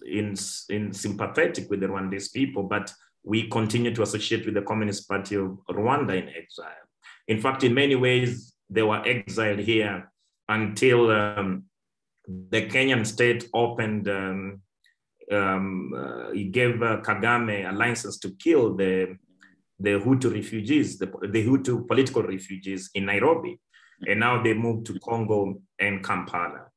in in sympathetic with the Rwandese people, but we continue to associate with the Communist Party of Rwanda in exile. In fact, in many ways, they were exiled here until um, the Kenyan state opened, um, um, uh, gave uh, Kagame a license to kill the, the Hutu refugees, the, the Hutu political refugees in Nairobi. And now they moved to Congo and Kampala.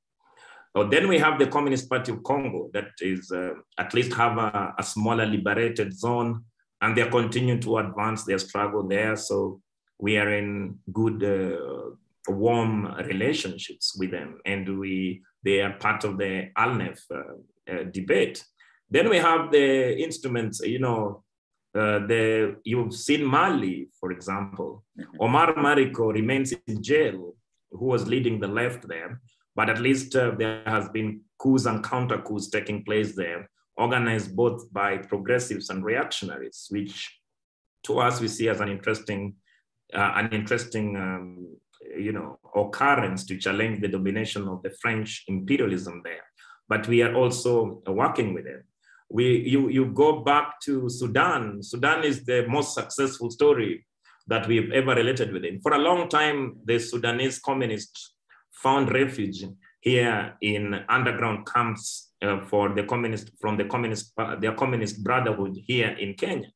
Oh, then we have the Communist Party of Congo that is uh, at least have a, a, smaller liberated zone and they're continuing to advance their struggle there. So we are in good, uh, warm relationships with them and we they are part of the ALNEF uh, uh, debate. Then we have the instruments, you know, uh, the you've seen Mali, for example. Mm-hmm. Oumar Mariko remains in jail, who was leading the left there, but at least uh, there has been coups and counter coups taking place there, organized both by progressives and reactionaries, which to us we see as an interesting, uh, an interesting um, you know, occurrence to challenge the domination of the French imperialism there. But we are also working with them. We, you, you go back to Sudan. Sudan is the most successful story that we've ever related with him. For a long time, the Sudanese communists found refuge here in underground camps uh, for the communist from the communist their communist brotherhood here in Kenya,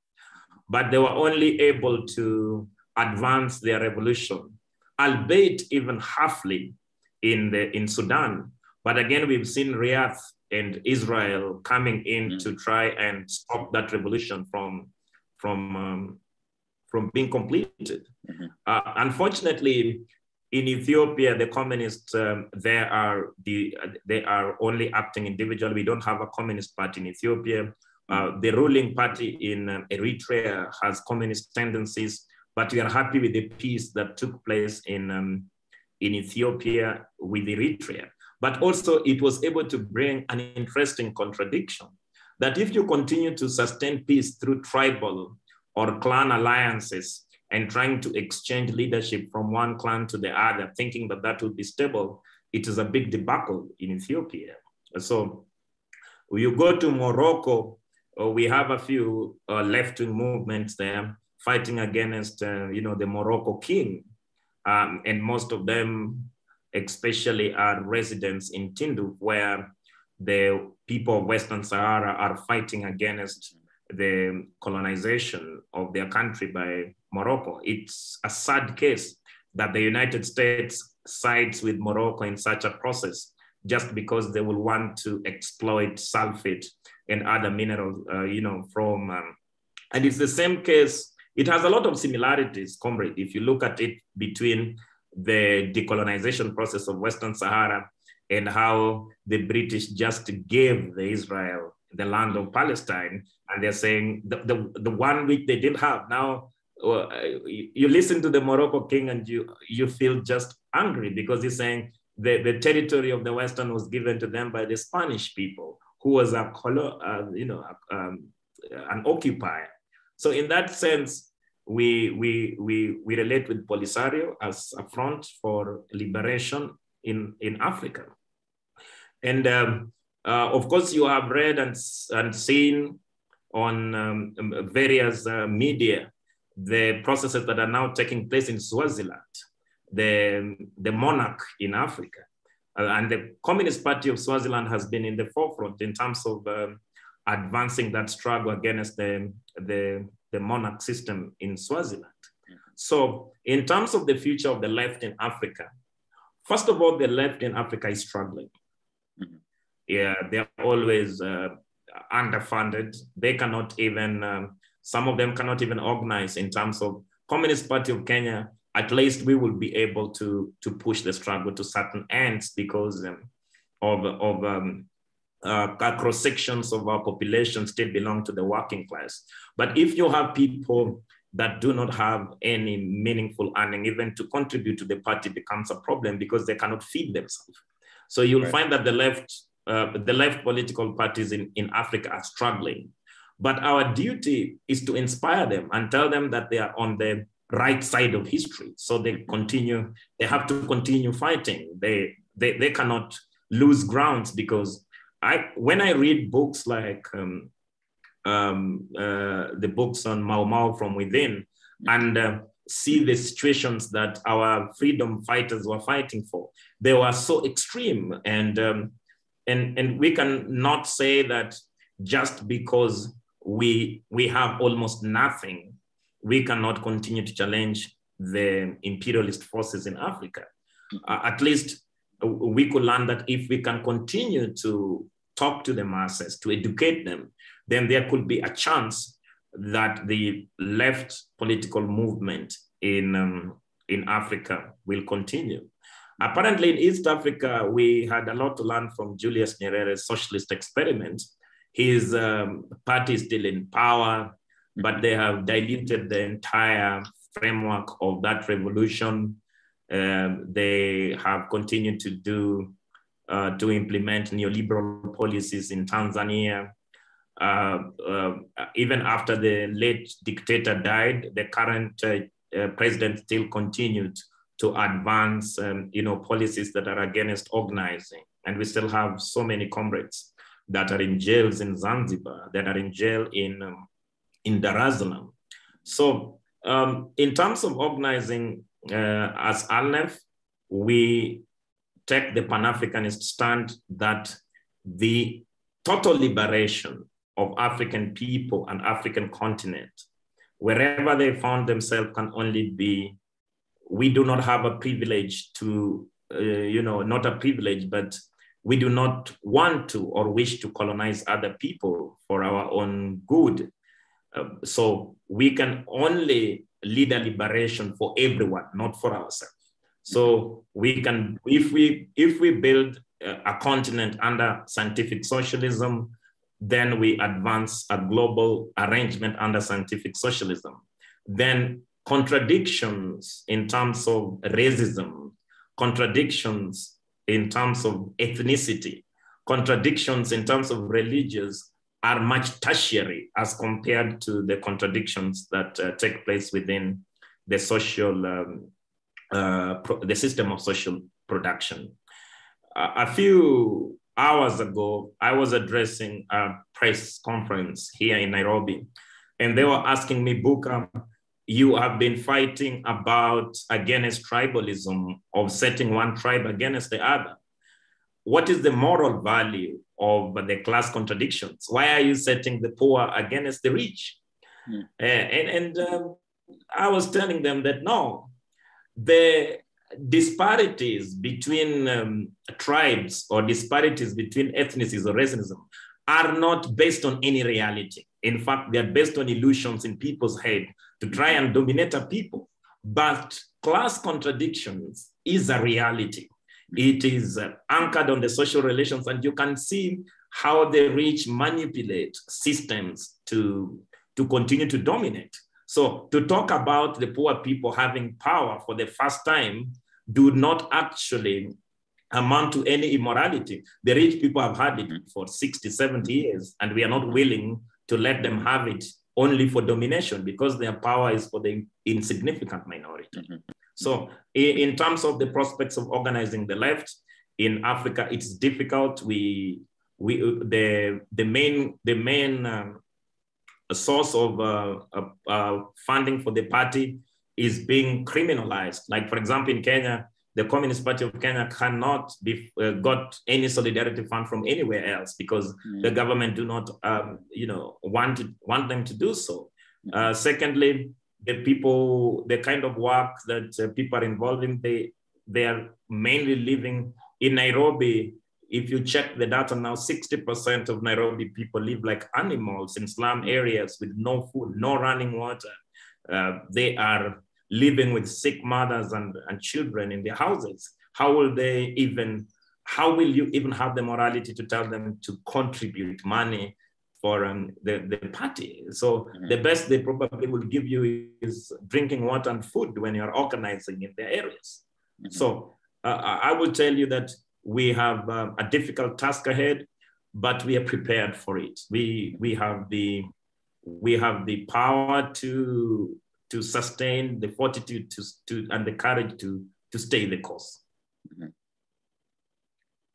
but they were only able to advance their revolution albeit even halfly in, the, in Sudan. But again, we've seen Riyadh and Israel coming in mm. to try and stop that revolution from, from, um, from being completed. Mm-hmm. Uh, unfortunately, in Ethiopia, the communists um, they are the they are only acting individually. We don't have a communist party in Ethiopia. Uh, the ruling party in um, Eritrea has communist tendencies. But we are happy with the peace that took place in, um, in Ethiopia with Eritrea. But also, it was able to bring an interesting contradiction that if you continue to sustain peace through tribal or clan alliances and trying to exchange leadership from one clan to the other, thinking that that would be stable, it is a big debacle in Ethiopia. So you go to Morocco, uh, we have a few uh, left-wing movements there fighting against, uh, you know, the Morocco king. Um, and most of them, especially are residents in Tindouf, where the people of Western Sahara are fighting against the colonization of their country by Morocco. It's a sad case that the United States sides with Morocco in such a process just because they will want to exploit sulfate and other minerals, uh, you know, from, um, and it's the same case it has a lot of similarities, comrade, if you look at it between the decolonization process of Western Sahara and how the British just gave the Israel the land of Palestine. And they're saying the, the, the one which they didn't have. Now, uh, you listen to the Morocco king and you, you feel just angry because he's saying the, the territory of the Western was given to them by the Spanish people, who was a, uh, you know, um, an occupier. So in that sense, we, we, we, we relate with Polisario as a front for liberation in, in Africa. And um, uh, of course, you have read and, and seen on um, various uh, media the processes that are now taking place in Swaziland, the, the monarch in Africa. Uh, and the Communist Party of Swaziland has been in the forefront in terms of um, advancing that struggle against the, the the monarch system in Swaziland. So, in terms of the future of the left in Africa, first of all, the left in Africa is struggling. Yeah, they're always uh, underfunded. They cannot even, um, some of them cannot even organize in terms of Communist Party of Kenya. At least we will be able to, to push the struggle to certain ends because um, of, of um, uh, cross sections of our population still belong to the working class. But if you have people that do not have any meaningful earning, even to contribute to the party becomes a problem because they cannot feed themselves. So you'll right. find that the left, uh, the left political parties in, in Africa are struggling. But our duty is to inspire them and tell them that they are on the right side of history. So they continue, they have to continue fighting. They, they, they cannot lose grounds because I, when I read books like um, um, uh, the books on Mau Mau from within and uh, see the situations that our freedom fighters were fighting for, they were so extreme. And, um, and, and we can not say that just because we, we have almost nothing, we cannot continue to challenge the imperialist forces in Africa. Uh, at least we could learn that if we can continue to talk to the masses, to educate them, then there could be a chance that the left political movement in, um, in Africa will continue. Apparently, in East Africa, we had a lot to learn from Julius Nyerere's socialist experiment. His um, party is still in power, but they have diluted the entire framework of that revolution um, they have continued to do uh, to implement neoliberal policies in Tanzania. Uh, uh, even after the late dictator died, the current uh, uh, president still continued to advance, um, you know, policies that are against organizing. And we still have so many comrades that are in jails in Zanzibar, that are in jail in, um, in Dar es Salaam. So um, in terms of organizing, uh, as ALNEF, we take the Pan Africanist stand that the total liberation of African people and African continent, wherever they found themselves, can only be. We do not have a privilege to, uh, you know, not a privilege, but we do not want to or wish to colonize other people for our own good. Uh, so we can only lead a liberation for everyone, not for ourselves. So we can, if we if we build a continent under scientific socialism, then we advance a global arrangement under scientific socialism. Then contradictions in terms of racism, contradictions in terms of ethnicity, contradictions in terms of religious are much tertiary as compared to the contradictions that uh, take place within the social, um, uh, the system of social production. Uh, a few hours ago, I was addressing a press conference here in Nairobi, and they were asking me, Booker, you have been fighting about against tribalism of setting one tribe against the other. What is the moral value of the class contradictions. Why are you setting the poor against the rich? Mm. Uh, and and um, I was telling them that no, the disparities between um, tribes or disparities between ethnicities or racism are not based on any reality. In fact, they are based on illusions in people's head to try and dominate a people. But class contradictions is a reality. It is uh, anchored on the social relations, and you can see how the rich manipulate systems to, to continue to dominate. So, to talk about the poor people having power for the first time do not actually amount to any immorality. The rich people have had it for 60, 70 years, and we are not willing to let them have it only for domination because their power is for the insignificant minority. Mm-hmm. So in terms of the prospects of organizing the left in Africa, it's difficult. We, we the, the main, the main um, source of uh, uh, funding for the party is being criminalized. Like for example, in Kenya, the Communist Party of Kenya cannot be uh, got any solidarity fund from anywhere else because mm. the government do not, um, you know, want to, want them to do so. Uh, secondly, the people, the kind of work that uh, people are involved in, they, they are mainly living in Nairobi. If you check the data now, 60% of Nairobi people live like animals in slum areas with no food, no running water. Uh, they are living with sick mothers and, and children in their houses. How will they even, how will you even have the morality to tell them to contribute money for um, the, the party. So mm-hmm. the best they probably will give you is drinking water and food when you're organizing in their areas. Mm-hmm. So uh, I will tell you that we have um, a difficult task ahead, but we are prepared for it. We, we have the we have the power to to sustain the fortitude to, to and the courage to to stay the course. Mm-hmm.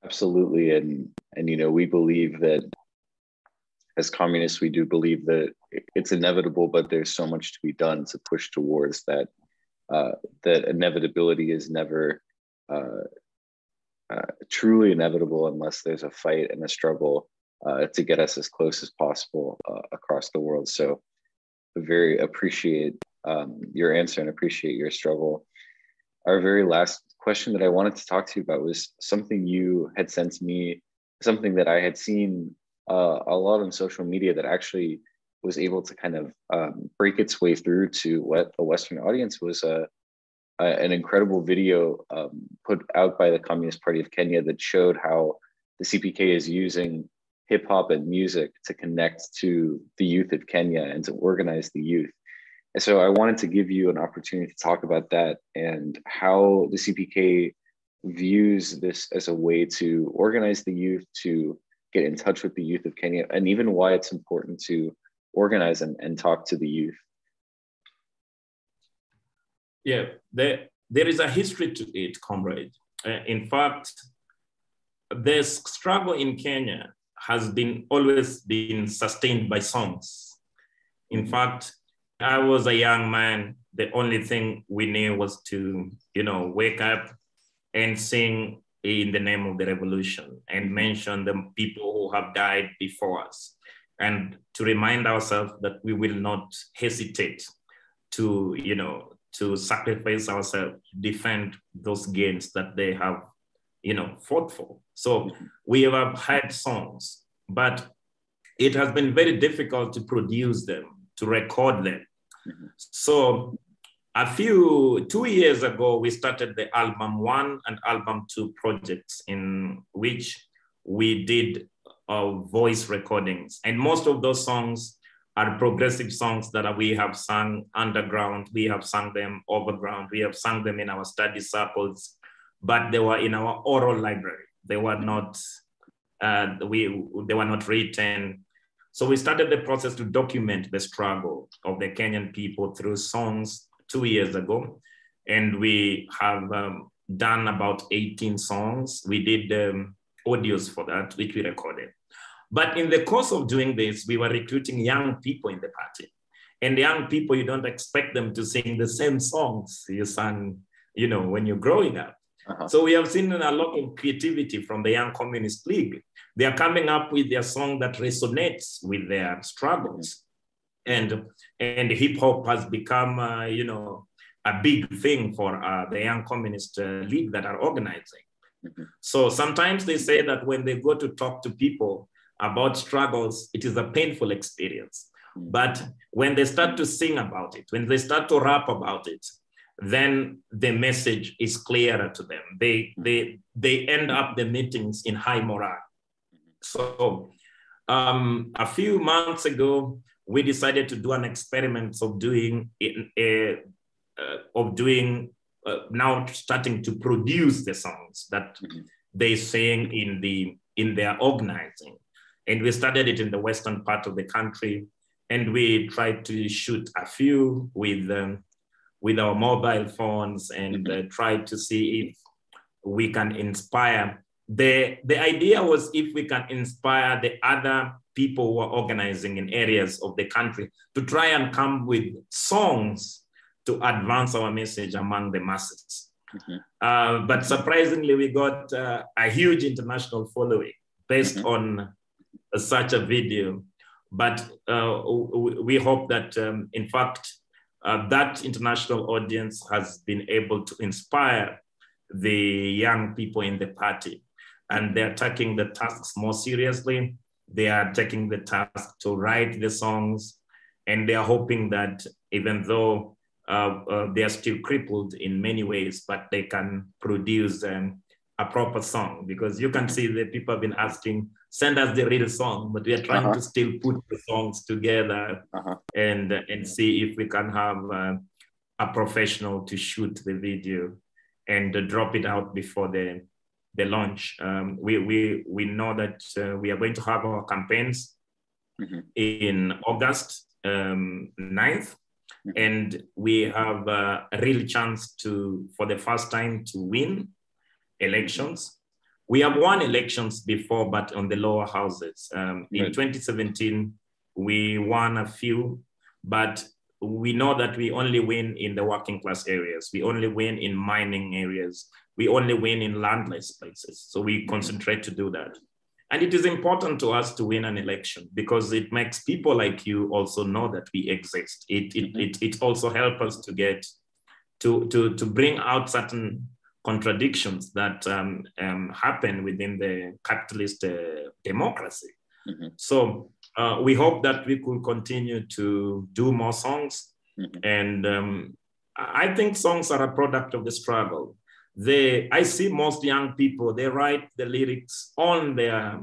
Absolutely, and and you know we believe that as communists we do believe that it's inevitable, but there's so much to be done to push towards that. Uh, that inevitability is never uh, uh, truly inevitable unless there's a fight and a struggle uh, to get us as close as possible uh, across the world. So, very appreciate um, your answer and appreciate your struggle. Our very last question that I wanted to talk to you about was something you had sent me, something that I had seen uh, a lot on social media that actually was able to kind of um, break its way through to what a Western audience was a, a an incredible video um, put out by the Communist Party of Kenya that showed how the CPK is using hip hop and music to connect to the youth of Kenya and to organize the youth. And so I wanted to give you an opportunity to talk about that and how the CPK views this as a way to organize the youth, to get in touch with the youth of Kenya, and even why it's important to organize and, and talk to the youth. Yeah, there, there is a history to it, comrade. Uh, in fact, the struggle in Kenya has been always been sustained by songs. In fact, I was a young man. The only thing we knew was to, you know, wake up and sing in the name of the revolution and mention the people who have died before us and to remind ourselves that we will not hesitate to, you know, to sacrifice ourselves, to defend those gains that they have, you know, fought for. So we have had songs, but it has been very difficult to produce them, to record them. Mm-hmm. So a few two years ago, we started the album one and album two projects in which we did uh, voice recordings, and most of those songs are progressive songs that we have sung underground. We have sung them overground. We have sung them in our study circles, but they were in our oral library. They were not. Uh, we they were not written. So we started the process to document the struggle of the Kenyan people through songs two years ago, and we have um, done about 18 songs. We did um, audios for that, which we recorded. But in the course of doing this, we were recruiting young people in the party. And young people, you don't expect them to sing the same songs you sang, you know, when you're growing up. Uh-huh. So we have seen a lot of creativity from the Young Communist League. They are coming up with their song that resonates with their struggles. And, and hip hop has become, uh, you know, a big thing for uh, the Young Communist uh, League that are organizing. Mm-hmm. So sometimes they say that when they go to talk to people about struggles, it is a painful experience. Mm-hmm. But when they start to sing about it, when they start to rap about it, then the message is clearer to them. They, they, they end up the meetings in high morale. So um, a few months ago, we decided to do an experiment of doing a, uh, of doing uh, now starting to produce the songs that mm-hmm. they sing in the in their organizing and we started it in the western part of the country and we tried to shoot a few with um, with our mobile phones and mm-hmm. uh, tried to see if we can inspire the the idea was if we can inspire the other people who are organizing in areas of the country to try and come with songs to advance our message among the masses. Mm-hmm. Uh, but surprisingly, we got uh, a huge international following based mm-hmm. on such a video. But uh, we hope that, um, in fact, uh, that international audience has been able to inspire the young people in the party. And they're taking the tasks more seriously. They are taking the task to write the songs. And they are hoping that even though uh, uh, they are still crippled in many ways, but they can produce um, a proper song because you can see that people have been asking, send us the real song, but we are trying uh-huh. to still put the songs together uh-huh. and and see if we can have uh, a professional to shoot the video and uh, drop it out before the the launch. Um, we, we, we know that uh, we are going to have our campaigns mm-hmm. in August um, 9th. Mm-hmm. And we have a real chance to, for the first time, to win elections. We have won elections before, but on the lower houses. Um, right. In 2017, we won a few, but we know that we only win in the working class areas. We only win in mining areas. We only win in landless places. So we concentrate to do that. And it is important to us to win an election because it makes people like you also know that we exist. It, it, it, it also helps us to get to, to, to bring out certain contradictions that um, um, happen within the capitalist uh, democracy. Mm-hmm. So uh, we hope that we could continue to do more songs. Mm-hmm. And um, I think songs are a product of the struggle. They, I see most young people, they write the lyrics on their,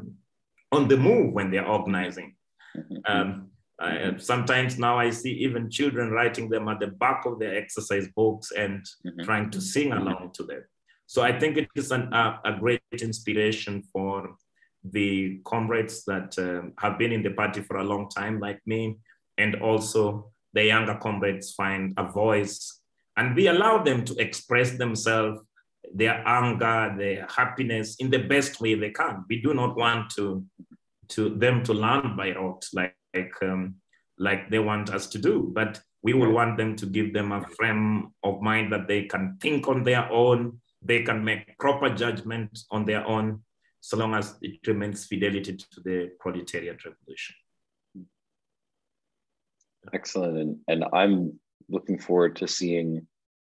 on the move when they're organizing. Mm-hmm. Uh, sometimes now I see even children writing them at the back of their exercise books and mm-hmm. trying to sing along to them. So I think it is an, a, a great inspiration for the comrades that um, have been in the party for a long time, like me, and also the younger comrades find a voice and we allow them to express themselves, their anger, their happiness in the best way they can. We do not want to, to them to learn by rote like, like, um, like they want us to do, but we will want them to give them a frame of mind that they can think on their own, they can make proper judgment on their own, so long as it remains fidelity to the proletariat revolution. Excellent. And, and I'm looking forward to seeing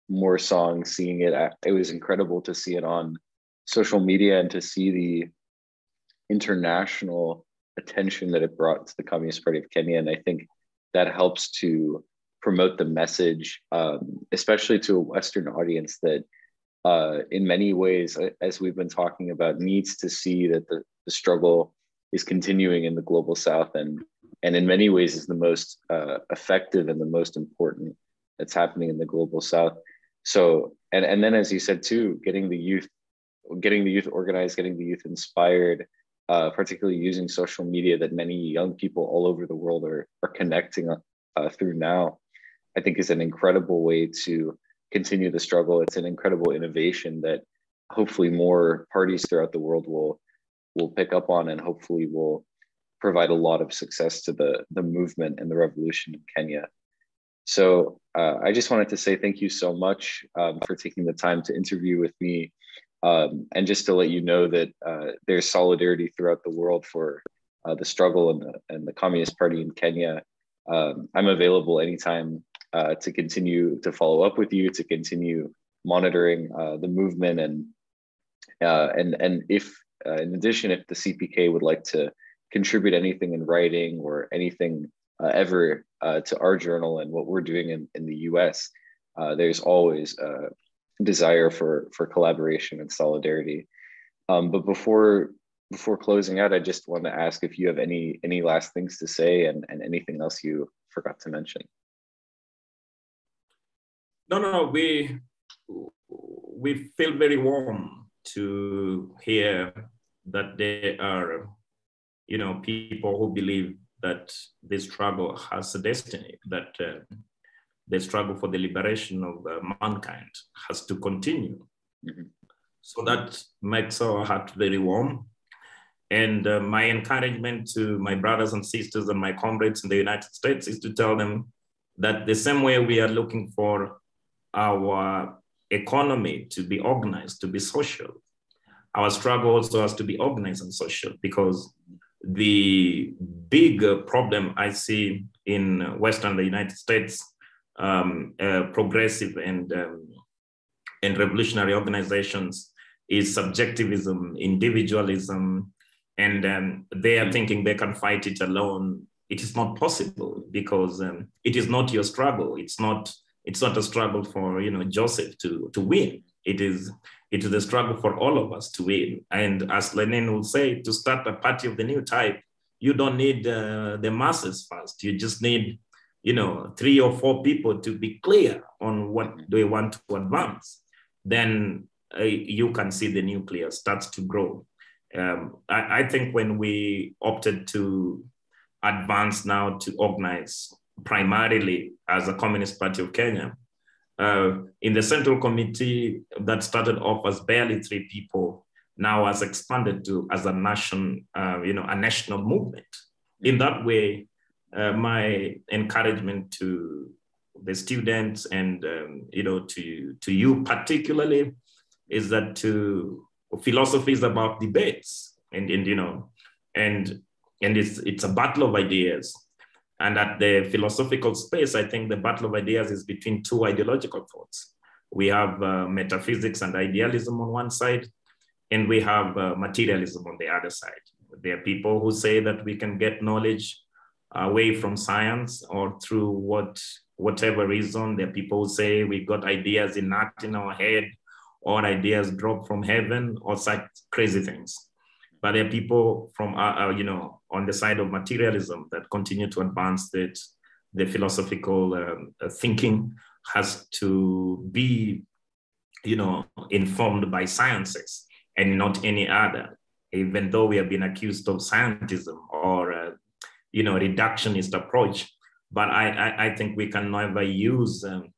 more songs, seeing it. It was incredible to see it on social media and to see the international attention that it brought to the Communist Party of Kenya. And I think that helps to promote the message, um, especially to a Western audience that uh, in many ways, as we've been talking about, needs to see that the, the struggle is continuing in the global south and and in many ways is the most uh, effective and the most important that's happening in the global south so and and then as you said too getting the youth getting the youth organized getting the youth inspired uh, particularly using social media that many young people all over the world are, are connecting uh, through now i think is an incredible way to continue the struggle. It's an incredible innovation that hopefully more parties throughout the world will will pick up on and hopefully will provide a lot of success to the the movement and the revolution in Kenya. So uh, I just wanted to say thank you so much um, for taking the time to interview with me, um, and just to let you know that uh, there's solidarity throughout the world for uh, the struggle and the and the Communist Party in Kenya. Um, I'm available anytime uh, to continue to follow up with you, to continue monitoring uh, the movement, and uh, and and if uh, in addition, if the CPK would like to contribute anything in writing or anything ever to our journal and what we're doing in, in the U.S., there's always desire for for collaboration and solidarity. Um, but before before closing out, I just want to ask if you have any any last things to say and, and anything else you forgot to mention. No, no, we we feel very warm to hear that there are, you know, people who believe that this struggle has a destiny, that uh, the struggle for the liberation of uh, mankind has to continue. Mm-hmm. So that makes our heart very warm. And uh, my encouragement to my brothers and sisters and my comrades in the United States is to tell them that the same way we are looking for our economy to be organized, to be social. Our struggle also has to be organized and social because the big problem I see in Western the United States, um, uh, progressive and um, and revolutionary organizations is subjectivism, individualism, and um, they are thinking they can fight it alone. It is not possible because um, it is not your struggle. It's not it's not a struggle for you know Joseph to to win. It is it is a struggle for all of us to win. And as Lenin will say, to start a party of the new type, you don't need uh, the masses first. You just need you know three or four people to be clear on what they want to advance. Then uh, you can see the nucleus starts to grow. Um, I, I, think when we opted to advance now to organize primarily as a Communist Party of Kenya, uh, in the Central Committee that started off as barely three people, now has expanded to as a nation, uh, you know, a national movement. In that way, uh, my encouragement to the students and um, you know to to you particularly is that to philosophy is about debates and, and you know and and it's it's a battle of ideas. And at the philosophical space i think the battle of ideas is between two ideological thoughts. We have uh, metaphysics and idealism on one side and we have uh, materialism on the other side. There are people who say that we can get knowledge away from science or through what whatever reason are people say we got ideas in in our head or ideas drop from heaven or such crazy things. But there are people from, uh, uh, you know, on the side of materialism that continue to advance that the philosophical um, uh, thinking has to be, you know, informed by sciences and not any other. Even though we have been accused of scientism or, uh, you know, reductionist approach, but I, I, I think we can never use um,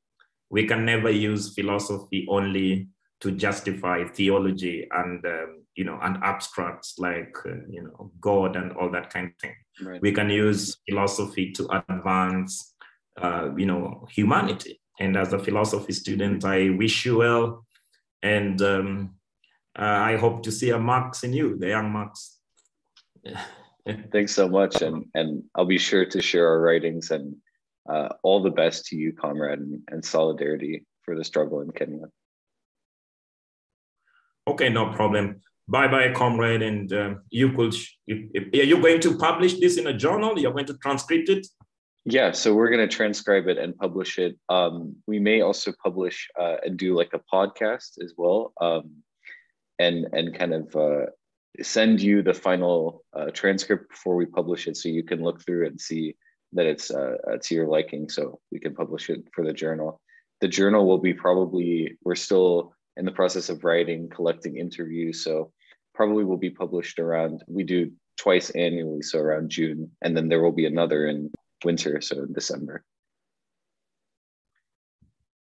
we can never use philosophy only to justify theology and um, you know and abstracts like uh, you know god and all that kind of thing. Right. we can use philosophy to advance uh, you know humanity. And as a philosophy student i wish you well. And um, uh, i hope to see a marx in you the young marx thanks so much and and i'll be sure to share our writings and uh, all the best to you comrade and, and solidarity for the struggle in kenya Okay, no problem. Bye bye, comrade. And uh, you could, if, if, are you going to publish this in a journal? You're going to transcript it? Yeah, so we're going to transcribe it and publish it. Um, we may also publish uh, and do like a podcast as well, um, and and kind of uh, send you the final uh, transcript before we publish it, so you can look through and see that it's uh, to your liking. So we can publish it for the journal. The journal will be probably we're still in the process of writing, collecting interviews. So probably will be published around, we do twice annually, so around June. And then there will be another in winter, so in December.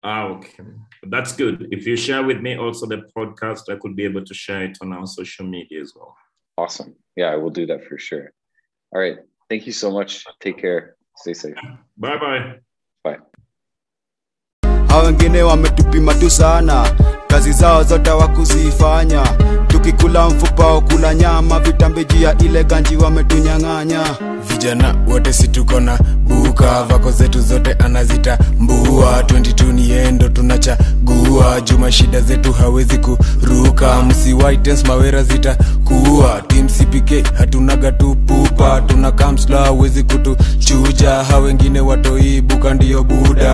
Ah, okay. That's good. If you share with me also the podcast, I could be able to share it on our social media as well. Awesome. Yeah, I will do that for sure. All right. Thank you so much. Take care. Stay safe. Bye bye. Bye. hao wengine wametupima tu sana kazi zao zote wakuzifanya tukikula mfupa kula nyama vitambejia ile ganji wametunyang'anya. Vijana wote situko na buka vako zetu zote anazita mbua 22 ni endo tunachagua. Juma shida zetu hawezi kuruka. Msiwaitens mawera zita kuwa tim cpk hatunaga tupupa tuna kamsla hawezi kutuchuja. Ha wengine watoibuka ndiyo buda